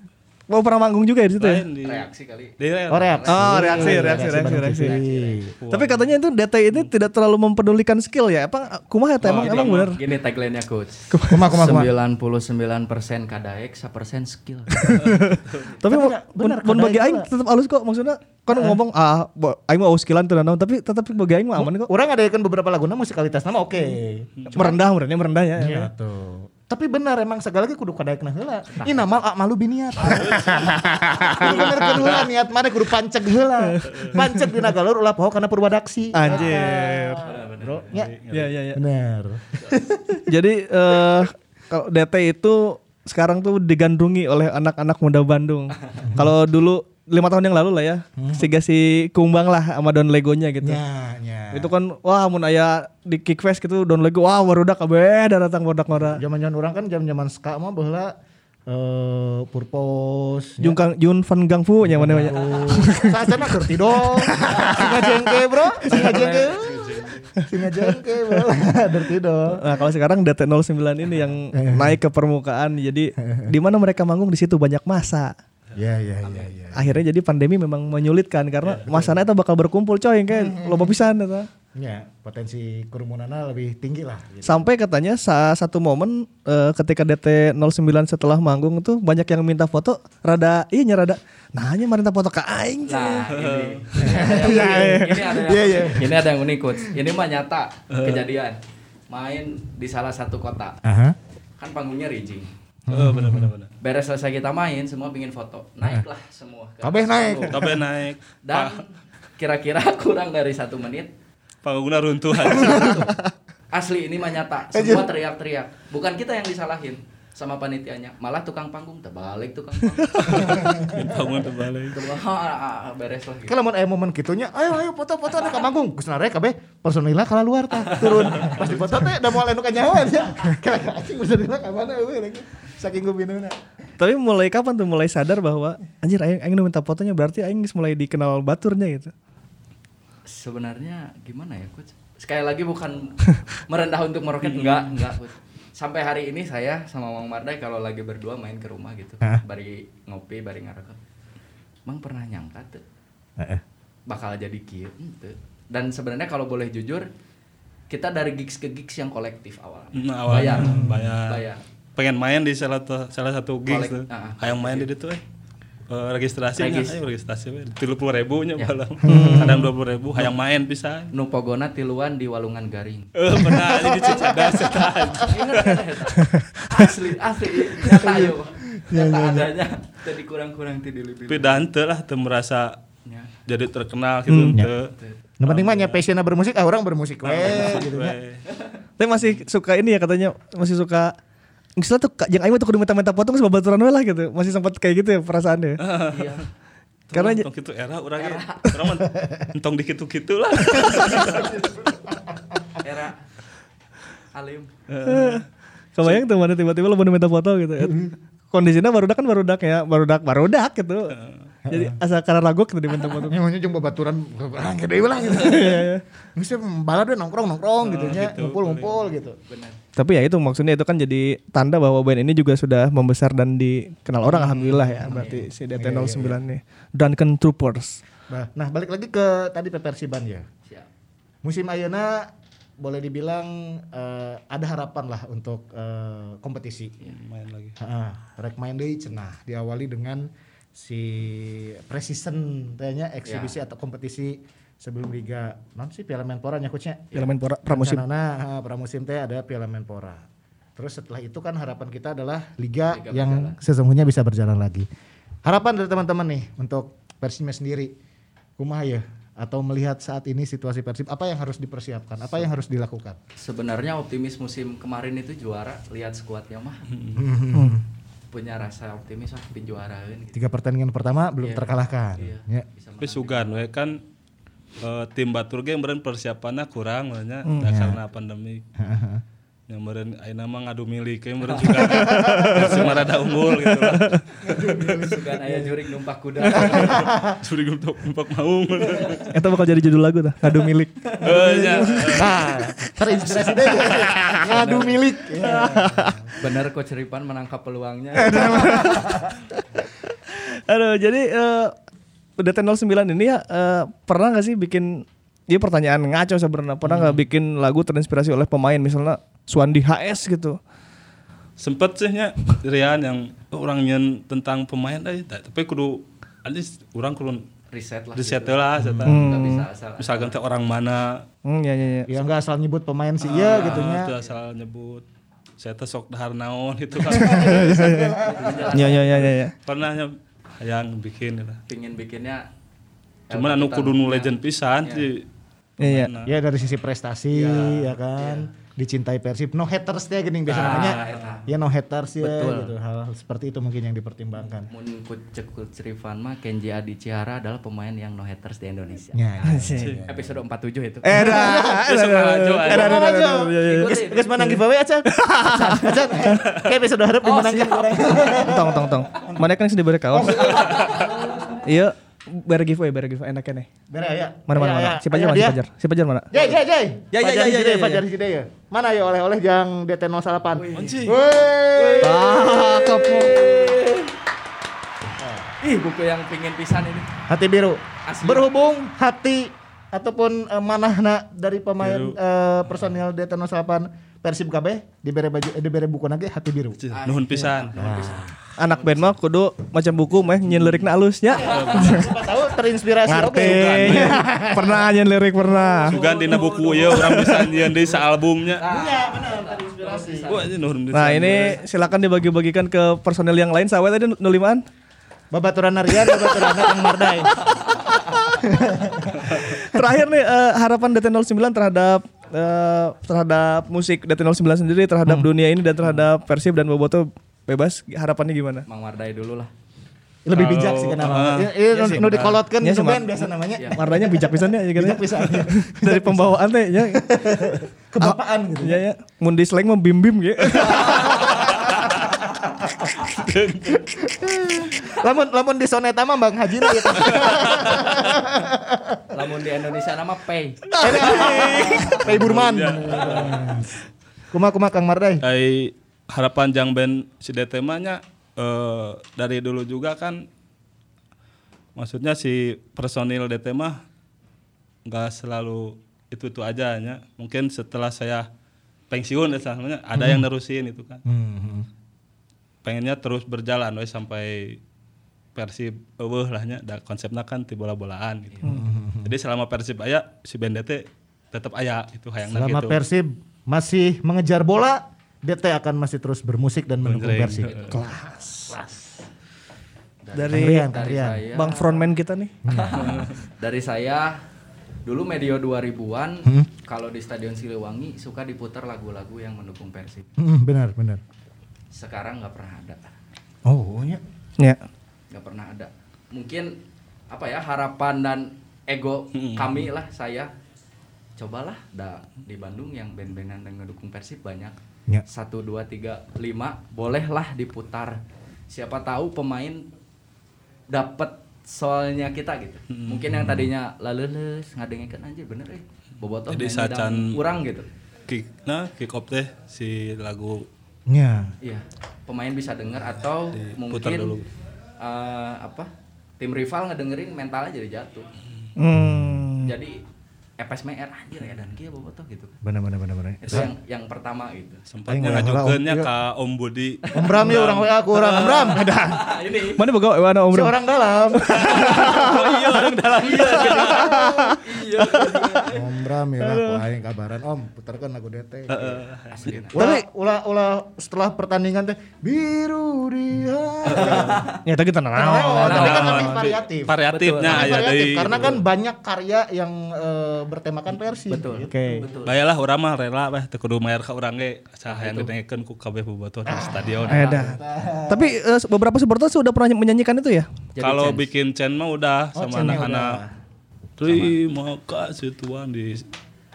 Speaker 3: Mau pernah manggung juga ya di situ ya?
Speaker 2: Di
Speaker 4: Reaksi kali.
Speaker 2: di
Speaker 1: Oh, reaksi.
Speaker 3: Oh, reaksi, reaksi, reaksi,
Speaker 1: Bandung
Speaker 3: reaksi.
Speaker 1: TV.
Speaker 3: Tapi katanya itu DT ini tidak terlalu mempedulikan skill ya? Apa kumaha ya emang
Speaker 4: Gini,
Speaker 3: emang bener?
Speaker 4: Gini tagline-nya coach.
Speaker 1: Kumaha, kumaha, kumaha.
Speaker 4: 99% kadaek, 1% skill.
Speaker 3: Tapi mun bagi aing tetap halus kok maksudnya kan ngomong ah aing mau skillan tuh tapi tetap bagi aing mah aman kok.
Speaker 1: Orang ada kan beberapa lagu musikalitas nama oke.
Speaker 3: Merendah merenya merendah ya.
Speaker 1: Iya tuh. Tapi benar emang segala lagi kudu kadaek nah heula. Ini nama ah, malu biniat. Bener kudu heula niat mana kudu panceg heula. Panceg dina galur ulah poho kana purwadaksi.
Speaker 3: Anjir.
Speaker 1: Bro, nya.
Speaker 3: Iya iya iya.
Speaker 1: Bener.
Speaker 3: Jadi eh kalau DT itu sekarang tuh digandrungi oleh anak-anak muda Bandung. kalau dulu lima tahun yang lalu lah ya, siga si kumbang lah sama Don Legonya gitu.
Speaker 1: Nya, nya.
Speaker 3: Itu kan wah mun aya di Kickfest gitu Don Lego wah barudak kabeh datang bodak ngora.
Speaker 1: Zaman-zaman orang kan zaman-zaman ska mah baheula eh purpose.
Speaker 3: Jun Kang Jun Van Gang Fu nya mana nya.
Speaker 1: Saatnya dirty dong. Singa jengke, Bro. Singa jengke. Singa jengke, Bro. dirty dong.
Speaker 3: Nah, kalau sekarang DT09 ini yang naik ke permukaan jadi di mana mereka manggung di situ banyak masa.
Speaker 1: Ya, ya, ya, ya.
Speaker 3: Akhirnya jadi pandemi memang menyulitkan karena masanya itu bakal berkumpul coy kayak loba pisan eta.
Speaker 1: Ya, potensi kerumunannya lebih tinggi lah. gitu.
Speaker 3: Sampai katanya sa- satu momen eh, ketika DT09 setelah manggung tuh banyak yang minta foto rada iya rada nanya mah minta foto ke aing
Speaker 4: Nah, ini.
Speaker 3: Iya,
Speaker 4: ini ada yang,
Speaker 1: Iya, iya.
Speaker 4: ini ada yang unik coach. Ini mah nyata kejadian. Main di salah satu kota.
Speaker 1: Aha.
Speaker 4: Kan panggungnya Rijing.
Speaker 2: Oh benar benar benar.
Speaker 4: Beres selesai kita main, semua pingin foto. Naiklah semua. ke
Speaker 1: Kabeh naik.
Speaker 4: panggung.
Speaker 2: Tapi naik
Speaker 4: Dan kira-kira kurang dari satu menit
Speaker 2: panggungna runtuh.
Speaker 4: Asli ini mah nyata. Semua teriak-teriak. Bukan kita yang disalahin sama panitianya, malah tukang panggung terbalik tukang panggung.
Speaker 2: Bangun terbalik.
Speaker 4: Beres lah. Gitu.
Speaker 1: Kalau mau aya momen kitunya, ayo ayo foto-foto ada ka manggung. Geus narek kabeh personilna ka luar tah turun. Pas dipoto teh da moal anu ka nyawa nya. Kira anjing personilna ka mana eueuh lagi. Saking gubinuna.
Speaker 3: tapi mulai kapan tuh mulai sadar bahwa anjir aing aing minta fotonya berarti aing geus mulai dikenal baturnya gitu
Speaker 4: Sebenarnya gimana ya, coach? Sekali lagi bukan merendah untuk meroket enggak, enggak, coach. Sampai hari ini saya sama Mang Mardai kalau lagi berdua main ke rumah gitu,
Speaker 1: Hah?
Speaker 4: bari ngopi, bari ngarokok. Mang pernah nyangka tuh
Speaker 1: Heeh.
Speaker 4: bakal jadi kieu Henteu. dan sebenarnya kalau boleh jujur kita dari gigs ke gigs yang kolektif awal
Speaker 2: Nah, awalnya
Speaker 4: bayar
Speaker 2: bayar.
Speaker 4: bayar
Speaker 2: Pengen main di salah satu salah satu gigs tuh.
Speaker 4: ah,
Speaker 2: Hayang main di situ eh. Eh, registrasi
Speaker 4: Regis.
Speaker 2: ayo registrasi we. Tilu puluh ribu nya
Speaker 4: Ya.
Speaker 2: balang. Kadang dua puluh ribu. Hayang main bisa.
Speaker 4: nu pogona tiluan di walungan garing
Speaker 2: Eh benar ini cicadas
Speaker 4: Ingat kan eta? asli asli nyata yo nyata adanya jadi kurang-kurang ti
Speaker 2: Tapi dante lah teu merasa
Speaker 4: Ya.
Speaker 2: jadi terkenal gitu teu.
Speaker 1: Yang penting mah nya passionnya bermusik, ah orang bermusik we gitu nya.
Speaker 2: We.
Speaker 3: Tapi masih suka ini ya katanya masih suka Misalnya tuh yang aing tuh kudu minta-minta potong sebab baturan we lah gitu. Masih sempat kayak gitu ya perasaannya.
Speaker 4: iya
Speaker 3: Karena
Speaker 2: Karena itu era orang ge orang entong dikitu-kitu lah.
Speaker 4: era alim
Speaker 3: Kebayang tuh mana tiba-tiba lo mau minta foto gitu. Kondisinya barudak kan barudak ya, barudak barudak gitu. Jadi asal karena ragu gitu diminta foto.
Speaker 1: Nya mah jeung babaturan ah gede lah gitu. Bisa balad we nongkrong-nongkrong gitu nya, ngumpul-ngumpul gitu.
Speaker 4: benar
Speaker 3: Tapi ya itu maksudnya itu kan jadi tanda bahwa band ini juga sudah membesar dan dikenal orang alhamdulillah ya. Berarti si DT09 nih. Duncan Troopers.
Speaker 1: Nah, nah balik lagi ke tadi Persiban ya.
Speaker 4: siap
Speaker 1: Musim ayeuna boleh dibilang eh, ada harapan lah untuk eh, kompetisi.
Speaker 2: Main lagi.
Speaker 1: Heeh, rek main deui cenah diawali dengan si preseason tanya eksibisi atau kompetisi sebelum liga. Non sih Piala Menpora nya coachnya.
Speaker 3: Piala Menpora pramusim.
Speaker 1: Nah, pramusim teh ada Piala Menpora. Terus setelah itu kan harapan kita adalah liga, yang sesungguhnya bisa berjalan lagi. Harapan dari teman-teman nih untuk Persibnya sendiri. Kumaha ya? Atau melihat saat ini situasi Persib apa yang harus dipersiapkan? Apa yang harus dilakukan?
Speaker 4: sebenarnya optimis musim kemarin itu juara lihat skuadnya mah punya rasa optimis lah pin juarain gitu.
Speaker 1: Tiga pertandingan pertama belum
Speaker 4: Iya.
Speaker 1: terkalahkan. Ya.
Speaker 4: bisa
Speaker 2: Tapi sugan we kan eh, tim batur ge meureun persiapannya kurang nya
Speaker 1: Hmm,
Speaker 2: da
Speaker 1: ya.
Speaker 2: karena pandemi. Yang meureun ayeuna mah ngadu milik ke meureun juga. Cuma rada unggul gitu lah.
Speaker 4: sugan aya jurik numpak kuda
Speaker 2: Suri untuk impak maung.
Speaker 3: Itu bakal jadi judul lagu tuh. Ngadu milik.
Speaker 2: Eh nya.
Speaker 1: Nah, terinspirasi deh. Ngadu milik. Ya.
Speaker 4: bener coach Ripan menangkap peluangnya
Speaker 3: Aduh, jadi eh DT09 ini ya eh, pernah gak sih bikin Ini pertanyaan ngaco sebenarnya. Pernah nggak bikin lagu terinspirasi oleh pemain misalnya Suandi HS gitu?
Speaker 2: Sempet sih nya Rian yang orang nyen tentang pemain eh, tapi kudu alis orang kudu
Speaker 4: riset lah
Speaker 2: riset
Speaker 4: gitu.
Speaker 2: lah
Speaker 4: nggak bisa asal
Speaker 2: Misalkan teh orang mana
Speaker 3: Hmm, ya, ya, ya.
Speaker 1: Ya enggak asal nyebut pemain sih iya gitu nya.
Speaker 2: Itu asal nyebut saya teh sok dahar naon itu kan
Speaker 3: Ya, ya, ya, ya, ya.
Speaker 2: pernah yang bikin gitu.
Speaker 4: pingin bikinnya
Speaker 2: Cuman anu kudu nu legend pisan sih.
Speaker 3: Iya, iya.
Speaker 1: Ya dari sisi prestasi ya, kan. Dicintai Persib. No haters deh gini biasa namanya. Ya no haters ya gitu. Hal, hal seperti itu mungkin yang dipertimbangkan.
Speaker 4: mun cek coach Rivan mah Kenji Adi Cihara adalah pemain yang no haters di Indonesia
Speaker 1: Ya.
Speaker 4: episode 47 itu
Speaker 3: Eh dah. Ya, ya.
Speaker 1: Guys, menang giveaway aja. Aja. Kayak episode harap giveaway.
Speaker 3: Tong, tong, tong. Mana kan sih diberi kaos? Iya, bare giveaway, bare giveaway enaknya nih.
Speaker 1: Bere ya.
Speaker 3: Mana mana mana? Si Pajar mana? Si Pajar. Si Pajar mana?
Speaker 1: Jai, jai, jai.
Speaker 3: Ya, ya,
Speaker 1: Fajar
Speaker 3: ya, ya,
Speaker 1: Hidayah,
Speaker 3: ya, ya.
Speaker 1: Fajar Hidayah. Mana ya oleh-oleh yang DT08?
Speaker 2: Anjing.
Speaker 1: Woi.
Speaker 3: Cakep.
Speaker 4: ih buku yang pingin pisan ini
Speaker 1: Hati biru.
Speaker 4: Asli.
Speaker 1: Berhubung hati ataupun uh, manahna dari pemain
Speaker 2: Biru.
Speaker 1: eh, personil DT08 Persib KB dibere baju eh, dibere buku lagi hati biru.
Speaker 2: Nuhun pisan.
Speaker 3: Anak band mah kudu macam buku mah nyen lirikna alusnya.
Speaker 1: Siapa tahu terinspirasi oke.
Speaker 3: Pernah nyen lirik pernah.
Speaker 2: Sugan dina buku ya orang bisa nyian deui albumnya.
Speaker 1: Iya.
Speaker 3: Nah ini silakan dibagi-bagikan ke personel yang lain. Sawe tadi nulimaan.
Speaker 1: Babaturan Rian, babaturan Kang Mardai.
Speaker 3: Terakhir nih eh, harapan DT09 terhadap eh, terhadap musik DT09 sendiri terhadap dunia ini dan terhadap Persib dan Boboto bebas harapannya gimana?
Speaker 4: Mang Mardai dulu lah
Speaker 1: Lebih bijak sih kenapa. Ini
Speaker 3: Iya sih,
Speaker 1: nu dikolotkeun
Speaker 3: Iya sih,
Speaker 1: nu band
Speaker 3: Mar.
Speaker 1: biasa namanya.
Speaker 3: Mardanya bijak pisannya ya
Speaker 1: Bijak pisan.
Speaker 3: Dari pembawaan teh ya.
Speaker 1: Kebapaan gitu.
Speaker 3: Ya ya. Mun di slang mah bim-bim gitu.
Speaker 1: lamun lamun di soneta mah Bang Haji gitu.
Speaker 4: lamun di Indonesia nama Pay
Speaker 1: Pei Burman. Kuma kuma Kang Mardai.
Speaker 2: Ai harapan jang band si DT mah nya eh, dari dulu juga kan maksudnya si personil DT mah nggak selalu itu itu aja nya mungkin setelah saya pensiun misalnya ada yang nerusin itu kan
Speaker 1: Hmm.
Speaker 2: pengennya terus berjalan we sampai Persib eueuh lah nya da konsepnya kan ti bola-bolaan gitu. Jadi selama Persib aya si BNDT tetap aya itu hayangna
Speaker 1: Selama
Speaker 2: gitu.
Speaker 1: Persib masih mengejar bola, DT akan masih terus bermusik dan mendukung. Persib. Kelas.
Speaker 3: Dari
Speaker 1: Kang Rian, Kang
Speaker 4: dari saya
Speaker 3: Bang frontman kita nih.
Speaker 4: dari saya dulu medio 2000-an
Speaker 1: Hmm.
Speaker 4: kalau di Stadion Siliwangi suka diputar lagu-lagu yang mendukung Persib.
Speaker 1: Hmm, benar, benar.
Speaker 4: Sekarang nggak pernah ada.
Speaker 1: Oh, ya.
Speaker 3: Ya.
Speaker 4: nggak pernah ada mungkin apa ya harapan dan ego kami lah saya cobalah da, di Bandung yang band-bandan yang ngedukung Persib banyak
Speaker 1: Ya.
Speaker 4: satu dua tiga lima bolehlah diputar siapa tahu pemain dapat soalnya kita gitu mungkin yang tadinya laleles ngadengekeun anjir bener eh bobotoh
Speaker 2: Jadi sacan-
Speaker 4: dang urang gitu
Speaker 2: kick nah kick off teh si lagu
Speaker 1: Ya.
Speaker 4: Iya, pemain bisa dengar atau
Speaker 2: Diputar
Speaker 4: mungkin
Speaker 2: dulu.
Speaker 4: eh, apa tim rival ngedengerin mentalnya jadi jatuh.
Speaker 3: Hmm.
Speaker 4: Jadi epes mer anjir ya dan kia bobotoh gitu.
Speaker 1: Benar, benar, benar, benar.
Speaker 4: Itu yang yang pertama gitu.
Speaker 2: sempat
Speaker 1: ulah-
Speaker 2: ka Om Budi.
Speaker 1: Om Bram ya orang WA aku orang Om Bram. Ada.
Speaker 4: ini
Speaker 3: Mana boga mana Om
Speaker 1: Si
Speaker 3: Bro?
Speaker 1: orang dalam.
Speaker 4: iya orang dalam iya. iya.
Speaker 1: Om Bram ya aku aing kabaran Om putarkan lagu DT.
Speaker 4: Asli.
Speaker 1: Ulah, ulah, ulah setelah pertandingan teh biru dia.
Speaker 3: Ya tadi kita
Speaker 1: Oh,
Speaker 3: naon.
Speaker 1: tapi kan lebih variatif.
Speaker 2: Variatifnya deui.
Speaker 1: karena kan banyak karya yang eh, bertemakan Persib.
Speaker 4: Betul.
Speaker 3: Oke.
Speaker 4: Betul.
Speaker 2: Bayalah urang mah rela weh teu kudu mayar ka urang ge saha yang didengekeun ku kabeh bobotoh di stadion.
Speaker 3: Eda. Tapi eh, beberapa supporter sudah pernah menyanyikan itu ya?
Speaker 4: Jadi
Speaker 2: Kalau bikin chain mah udah
Speaker 1: Oh,
Speaker 2: sama anak-anak. Terima kasih Tuhan di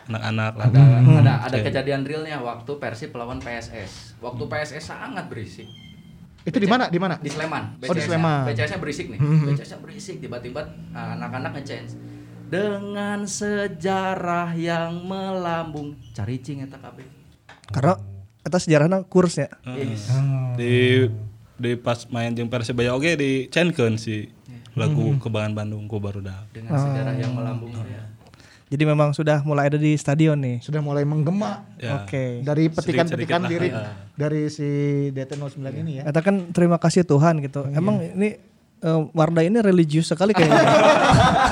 Speaker 2: anak-anak lah.
Speaker 4: ada
Speaker 1: Hmm.
Speaker 4: ada ada kejadian realnya waktu Persib lawan PSS. Waktu PSS sangat berisik.
Speaker 1: Itu di mana? Di mana?
Speaker 4: di Sleman.
Speaker 1: Oh, di Sleman.
Speaker 4: BCS-nya berisik nih.
Speaker 1: Mhm.
Speaker 4: BCS-nya berisik tiba-tiba uh, anak-anak nge-chance dengan sejarah yang melambung caricing eta kabeh.
Speaker 3: Karena eta sejarahnya kursnya.
Speaker 4: Yes.
Speaker 2: Di di pas main jeung Persibaya oge di chainkeun si lagu Kebangan Bandung ku barudak.
Speaker 4: Dengan sejarah yang melambung ya.
Speaker 3: Jadi memang sudah mulai ada di stadion nih.
Speaker 1: Sudah mulai menggema
Speaker 2: Ya.
Speaker 3: Oke.
Speaker 1: dari
Speaker 2: Sedikit-sedikit
Speaker 1: petikan-petikan
Speaker 2: lah,
Speaker 1: lirik
Speaker 2: ya.
Speaker 1: dari si DT09 ini ya.
Speaker 3: Eta kan terima kasih Tuhan gitu. Emang ini eh, Wardah ini religius sekali kayaknya.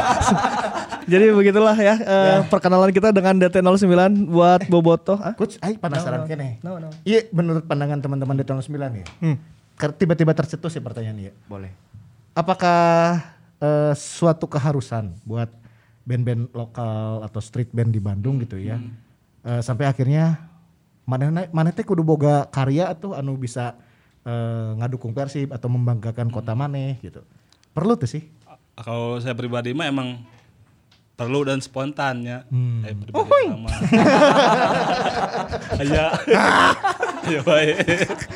Speaker 3: Jadi begitulah ya, eh, perkenalan kita dengan DT09 buat Bobotoh. Ah?
Speaker 1: Coach, ay penasaran kene.
Speaker 3: No, no.
Speaker 1: Iya, menurut pandangan teman-teman DT09 ya.
Speaker 3: Hmm.
Speaker 1: Tiba-tiba tercetus ya pertanyaan ya.
Speaker 4: Boleh.
Speaker 1: Apakah eh, suatu keharusan buat band-band lokal atau street band di Bandung gitu ya? Eh, sampai akhirnya mana mana teh kudu boga karya tuh anu bisa eh, ngadukung Persib atau membanggakan kota maneh gitu. Perlu tuh sih.
Speaker 2: Kalau saya pribadi mah emang perlu dan spontan ya.
Speaker 1: Hmm.
Speaker 2: Saya pribadi sama. Aya. Ya baik.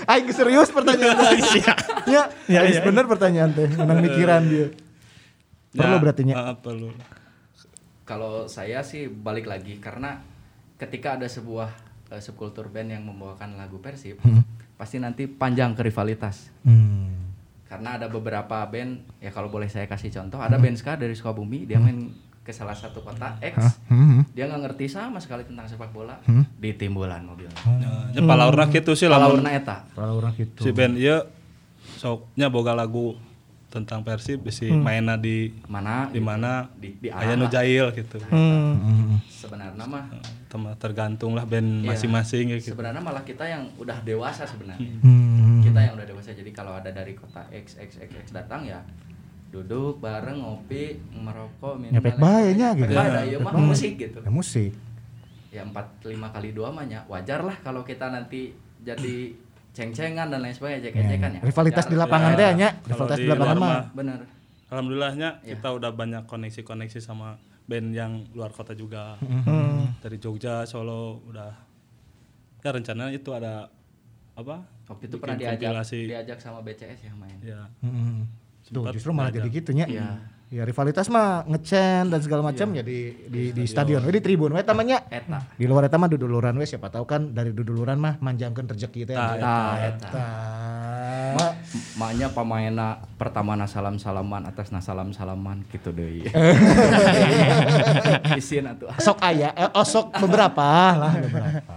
Speaker 1: Aing serius pertanyaan teh. ya, ya, ya, bener pertanyaan teh. Menang mikiran dia. Perlu
Speaker 2: Ya,
Speaker 1: berarti nya.
Speaker 2: ah, perlu.
Speaker 4: Kalau saya sih balik lagi karena ketika ada sebuah eh, subkultur band yang membawakan lagu Persib, pasti nanti panjang ke rivalitas.
Speaker 1: Hmm.
Speaker 4: Karena ada beberapa band, ya kalau boleh saya kasih contoh, ada band ska dari Sukabumi, dia main ke salah satu kota X,
Speaker 1: Hmm.
Speaker 4: dia nggak ngerti sama sekali tentang sepak bola, ditimbulan mobil.
Speaker 2: Ya, palaurna kitu sih lamun
Speaker 4: Laurna eta.
Speaker 1: Kalau orang gitu.
Speaker 2: si band ieu soknya boga lagu tentang Persib bisi mainna di
Speaker 4: Mana?
Speaker 2: di mana
Speaker 4: Di, di
Speaker 2: aya
Speaker 4: arah
Speaker 2: nu
Speaker 4: lah.
Speaker 2: jail gitu.
Speaker 3: Hmm.
Speaker 4: Sebenarnya mah,
Speaker 2: Tema tergantung lah band
Speaker 4: Iya.
Speaker 2: masing-masing ya gitu.
Speaker 4: sebenarnya malah kita yang udah dewasa sebenarnya.
Speaker 1: Hmm.
Speaker 4: Kita yang udah dewasa. Jadi kalau ada dari kota X X X, X datang ya duduk bareng ngopi merokok minum
Speaker 1: Nyepek
Speaker 4: dan lain
Speaker 1: bae nya
Speaker 4: sebagainya.
Speaker 1: gitu.
Speaker 4: Dah, ieu mah musik gitu.
Speaker 1: Ya, musik.
Speaker 4: ya empat lima kali dua mah nya wajar lah kalau kita nanti jadi ceng-cengan dan lain sebagainya ejek-ejekan ya
Speaker 1: Rivalitas
Speaker 4: wajar.
Speaker 1: di lapangan
Speaker 2: Ya.
Speaker 1: teh nya.
Speaker 2: Kalau
Speaker 1: Rivalitas
Speaker 2: di
Speaker 1: di lapangan mah.
Speaker 4: bener
Speaker 2: Alhamdulillahnya
Speaker 4: Iya.
Speaker 2: kita udah banyak koneksi-koneksi sama band yang luar kota juga.
Speaker 3: Hmm.
Speaker 2: Dari Jogja, Solo udah ya rencananya itu ada apa?
Speaker 4: waktu itu
Speaker 2: Bikin
Speaker 4: pernah diajak
Speaker 2: kompilasi.
Speaker 4: diajak sama BCS ya main
Speaker 2: Ya.
Speaker 1: Hmm. Tuh justru malah jadi
Speaker 2: diajak.
Speaker 1: gitu nya.
Speaker 4: Iya.
Speaker 1: Ya rivalitas mah ngecen dan segala macam ya di di, di stadion, we di tribun we tamanya.
Speaker 4: eta
Speaker 1: Di luar eta mah duduluran we siapa tahu kan dari duduluran mah manjangkeun rezeki teh.
Speaker 2: Tah,
Speaker 4: nah eta
Speaker 1: Tah.
Speaker 4: maknya pamainna pertama na salam salaman atas na salam salaman gitu deh isin atuh
Speaker 1: Sok aya, eh, oh sok beberapa lah beberapa.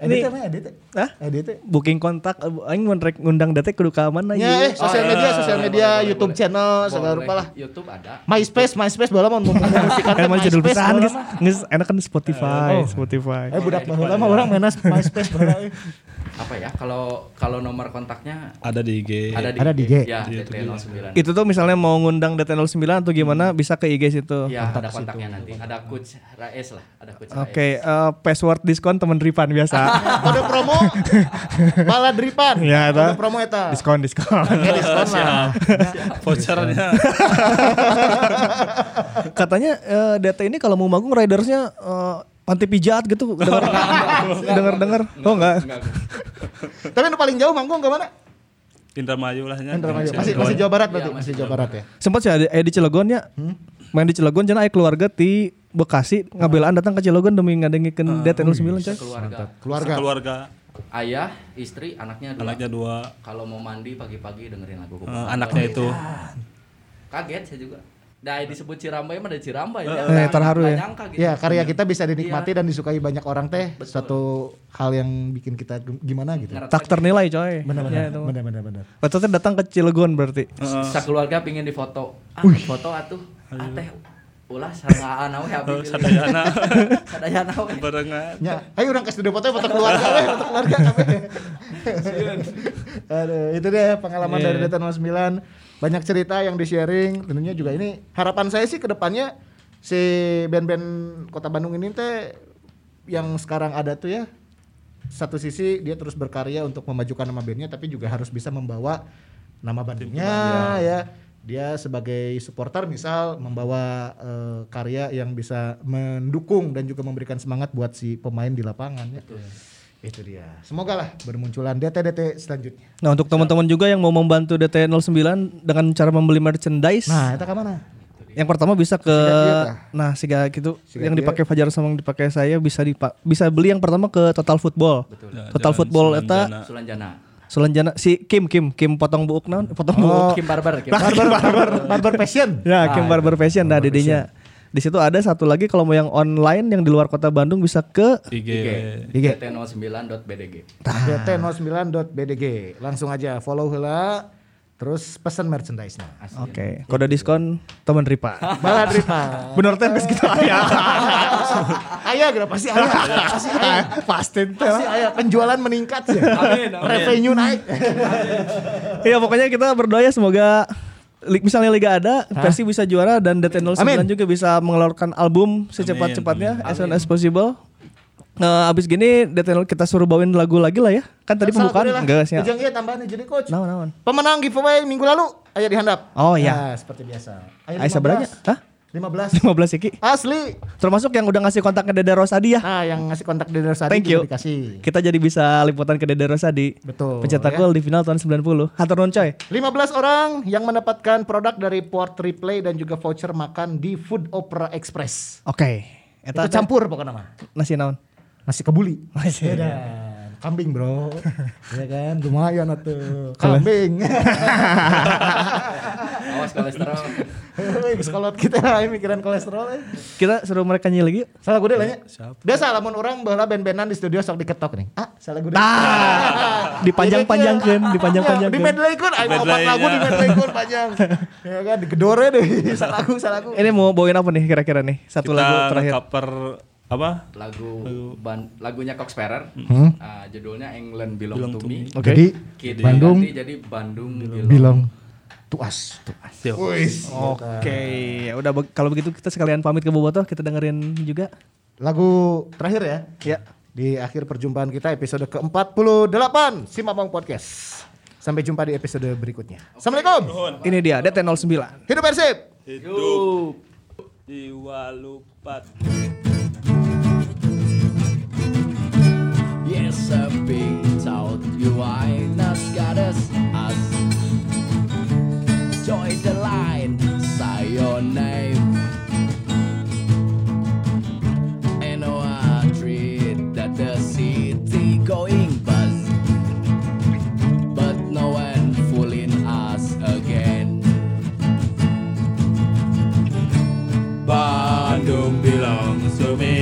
Speaker 1: Edit
Speaker 3: Ini-
Speaker 1: mah edit.
Speaker 3: Hah?
Speaker 1: Edit.
Speaker 3: Booking kontak, eh, aing mau rek ngundang detek kudu ka mana
Speaker 1: Ya, eh,
Speaker 3: ieu?
Speaker 1: sosial
Speaker 4: Oh,
Speaker 1: media,
Speaker 4: iya.
Speaker 1: sosial
Speaker 4: Boleh,
Speaker 1: media,
Speaker 4: boleh,
Speaker 1: YouTube
Speaker 4: boleh.
Speaker 1: channel segala
Speaker 4: Boleh.
Speaker 1: rupa lah.
Speaker 4: YouTube ada
Speaker 1: MySpace, MySpace bola mau mempromosikan
Speaker 3: Kan judul
Speaker 1: MySpace
Speaker 3: pisan
Speaker 1: bola
Speaker 3: geus enak kan Spotify,
Speaker 1: Oh.
Speaker 3: Spotify.
Speaker 1: Eh budak baheula mah orang main MySpace bola.
Speaker 4: Apa ya kalau kalau nomor kontaknya
Speaker 2: Ada di IG.
Speaker 4: ada di
Speaker 1: Ada di
Speaker 4: IG,
Speaker 1: IG.
Speaker 4: ya
Speaker 2: Di
Speaker 4: DT09
Speaker 3: Itu tuh misalnya mau ngundang DT09 atau gimana bisa ke IG situ.
Speaker 4: ya ada kontaknya nanti ada coach Rais lah ada coach
Speaker 3: Oke, eh, password diskon temen Ripan biasa.
Speaker 1: Kode promo Balad Ripan.
Speaker 3: Ya.
Speaker 1: Kode promo eta.
Speaker 3: diskon, diskon.
Speaker 1: Oke, diskon lah.
Speaker 2: Vouchernya.
Speaker 3: Katanya eh, DT ini kalau mau manggung ridersnya eh, panti pijat gitu. Dengar dengar dengar. Oh enggak.
Speaker 1: Tapi yang paling jauh manggung ke mana?
Speaker 2: Indramayu lah nya.
Speaker 1: Indramayu. Masih masih Jawa Barat berarti,
Speaker 4: Iya,
Speaker 1: masih
Speaker 4: masih
Speaker 1: Jawa Barat ya.
Speaker 3: Sempat sih ada di Cilegon ya. Main di Cilegon cenah aya keluarga di Bekasi ngabelaan datang ke Cilegon demi ngadengikeun DT09 coy.
Speaker 4: keluarga
Speaker 1: Keluarga.
Speaker 2: Keluarga.
Speaker 4: ayah istri anaknya dua
Speaker 2: Anaknya dua.
Speaker 4: kalau mau mandi pagi-pagi dengerin lagu Kupu.
Speaker 2: anaknya itu.
Speaker 4: kaget saya juga Nah, disebut Cirambai mah dari Cirambai ya.
Speaker 3: Eh,
Speaker 4: Nggak-
Speaker 3: terharu ya.
Speaker 4: nyangka gitu.
Speaker 1: Ya, karya kita bisa dinikmati
Speaker 4: Iya.
Speaker 1: dan disukai banyak orang teh. Suatu hal yang bikin kita gimana gitu.
Speaker 4: Ngerasa
Speaker 3: Tak ternilai coy.
Speaker 1: Benar
Speaker 3: Ya,
Speaker 1: benar.
Speaker 3: itu.
Speaker 1: Benar benar benar.
Speaker 3: Waktu itu datang ke Cilegon berarti.
Speaker 4: Sakeluarga pingin difoto. Ah, foto atuh. Ah, teh ulah saraan we abi.
Speaker 2: Oh, sadayana.
Speaker 4: Sadayana we.
Speaker 2: Barengan.
Speaker 1: Ya, ayo orang ke studio foto foto keluarga weh, foto keluarga kabeh. Aduh, itu deh pengalaman
Speaker 3: Iya.
Speaker 1: dari Data 09. Banyak cerita yang di-sharing. Tentunya juga ini harapan saya sih ke depannya si band-band Kota Bandung ini teh yang sekarang ada tuh ya satu sisi dia terus berkarya untuk memajukan nama bandnya tapi juga harus bisa membawa nama bandnya ya dia sebagai supporter misal membawa eh, karya yang bisa mendukung dan juga memberikan semangat buat si pemain di lapangan ya. Itu dia. Semoga lah bermunculan DT-DT selanjutnya.
Speaker 3: Nah untuk teman-teman juga yang mau membantu DT09 dengan cara membeli merchandise,
Speaker 1: Nah, itu ke mana?
Speaker 3: yang pertama bisa ke,
Speaker 1: Siga tah.
Speaker 3: nah siga gitu,
Speaker 1: Siga
Speaker 3: yang
Speaker 1: dia.
Speaker 3: dipakai Fajar sama yang dipakai saya bisa dipa bisa beli yang pertama ke Total Football.
Speaker 2: Ya,
Speaker 3: Total Football eta
Speaker 4: Sulanjana.
Speaker 3: Sulanjana si Kim Kim Kim potong buuk naon? Potong
Speaker 1: Oh.
Speaker 3: buuk.
Speaker 4: Kim Barber, Kim
Speaker 1: Barber, barber, barber passion.
Speaker 3: Ya,
Speaker 4: Ah,
Speaker 3: Kim
Speaker 4: itu.
Speaker 3: Barber Fashion nah didinya. Di situ ada satu lagi kalau mau yang online yang di luar kota Bandung bisa ke
Speaker 2: IG.
Speaker 1: IG.
Speaker 4: dt09.bdg.
Speaker 1: dt09.bdg. Langsung aja follow heula terus pesan merchandise-nya.
Speaker 3: Oke, kode diskon teman Ripa.
Speaker 1: Balad Ripa.
Speaker 3: Bener teh geus gitu aya.
Speaker 1: Ayah gerah pasti ayah. Pasti ayah.
Speaker 3: Pasti teh.
Speaker 1: Pasti ayah penjualan meningkat ya.
Speaker 4: Amin.
Speaker 1: Revenue naik.
Speaker 3: Iya pokoknya kita berdoa ya semoga misalnya Liga ada, Persi bisa juara dan DT09
Speaker 1: Amin.
Speaker 3: juga bisa mengeluarkan album secepat-cepatnya as soon as possible. Nah, abis gini DT0 kita suruh bawain lagu lagi lah ya. Kan tadi pembukaan enggak sih.
Speaker 1: Ujang iya tambahan jadi coach.
Speaker 3: Naon naon.
Speaker 1: Pemenang giveaway minggu lalu ayah dihandap.
Speaker 3: Oh, iya.
Speaker 1: Nah, seperti biasa.
Speaker 3: Ayo sabaranya? Hah?
Speaker 1: 15.
Speaker 3: 15 iki.
Speaker 1: Asli.
Speaker 3: Termasuk yang udah ngasih kontaknya Dede Rosadi ya.
Speaker 1: Nah, yang ngasih kontak Dede Rosadi
Speaker 3: Thank you.
Speaker 1: dikasih.
Speaker 3: Kita jadi bisa liputan ke Dede Rosadi.
Speaker 1: Betul.
Speaker 3: Pencetak
Speaker 1: ya.
Speaker 3: gol di final tahun 90. Hatur nuhun coy.
Speaker 1: 15 orang yang mendapatkan produk dari Port Replay dan juga voucher makan di Food Opera Express.
Speaker 3: Oke.
Speaker 1: Itu campur pokoknya mah.
Speaker 3: Nasi naon?
Speaker 1: Nasi kebuli.
Speaker 3: Nasi.
Speaker 1: Beda. Kambing bro. ya kan lumayan atuh. Kambing.
Speaker 4: Awas kolesterol.
Speaker 1: Sekolot kita mikiran kolesterol ya.
Speaker 3: Kita suruh mereka nyanyi lagi yuk.
Speaker 1: Salah gue lah ya.
Speaker 2: Siapa?
Speaker 1: Biasa lamun orang baheula band-bandan di studio sok diketok nih. Ah, salah gue.
Speaker 3: Nah, dipanjang-panjangkeun, dipanjang-panjangkeun.
Speaker 1: Di medley-keun ayo opat
Speaker 2: Medley,
Speaker 1: lagu
Speaker 2: ya.
Speaker 1: di medley-keun panjang. ya kan digedore deh salah lagu, salah lagu.
Speaker 3: Ini mau bawain apa nih kira-kira nih? Satu lagu
Speaker 2: Kita
Speaker 3: terakhir.
Speaker 2: cover apa?
Speaker 4: Lagu ban, lagunya Cox Sparrow. Ah, judulnya England Belong,
Speaker 2: Belong
Speaker 4: to
Speaker 2: to
Speaker 4: Me.
Speaker 3: Oke.
Speaker 1: Jadi
Speaker 4: Kita
Speaker 1: Bandung
Speaker 4: ganti jadi Bandung Belong.
Speaker 2: Yo.
Speaker 1: Wis.
Speaker 3: Oke, ya udah kalau begitu kita sekalian pamit ke Bobotoh, kita dengerin juga.
Speaker 1: Lagu terakhir ya.
Speaker 3: Ya.
Speaker 1: Di akhir perjumpaan kita episode ke-48 Simapong Podcast. Sampai jumpa di episode berikutnya. Assalamualaikum.
Speaker 3: Ini dia DT09.
Speaker 1: Hidup Persib.
Speaker 2: Hidup jiwa lupa.
Speaker 4: Beathaut not aina skades as Join the line, say your name. And oh, I treat that the city going buzz But no one fooling us again. Bandung belongs to me.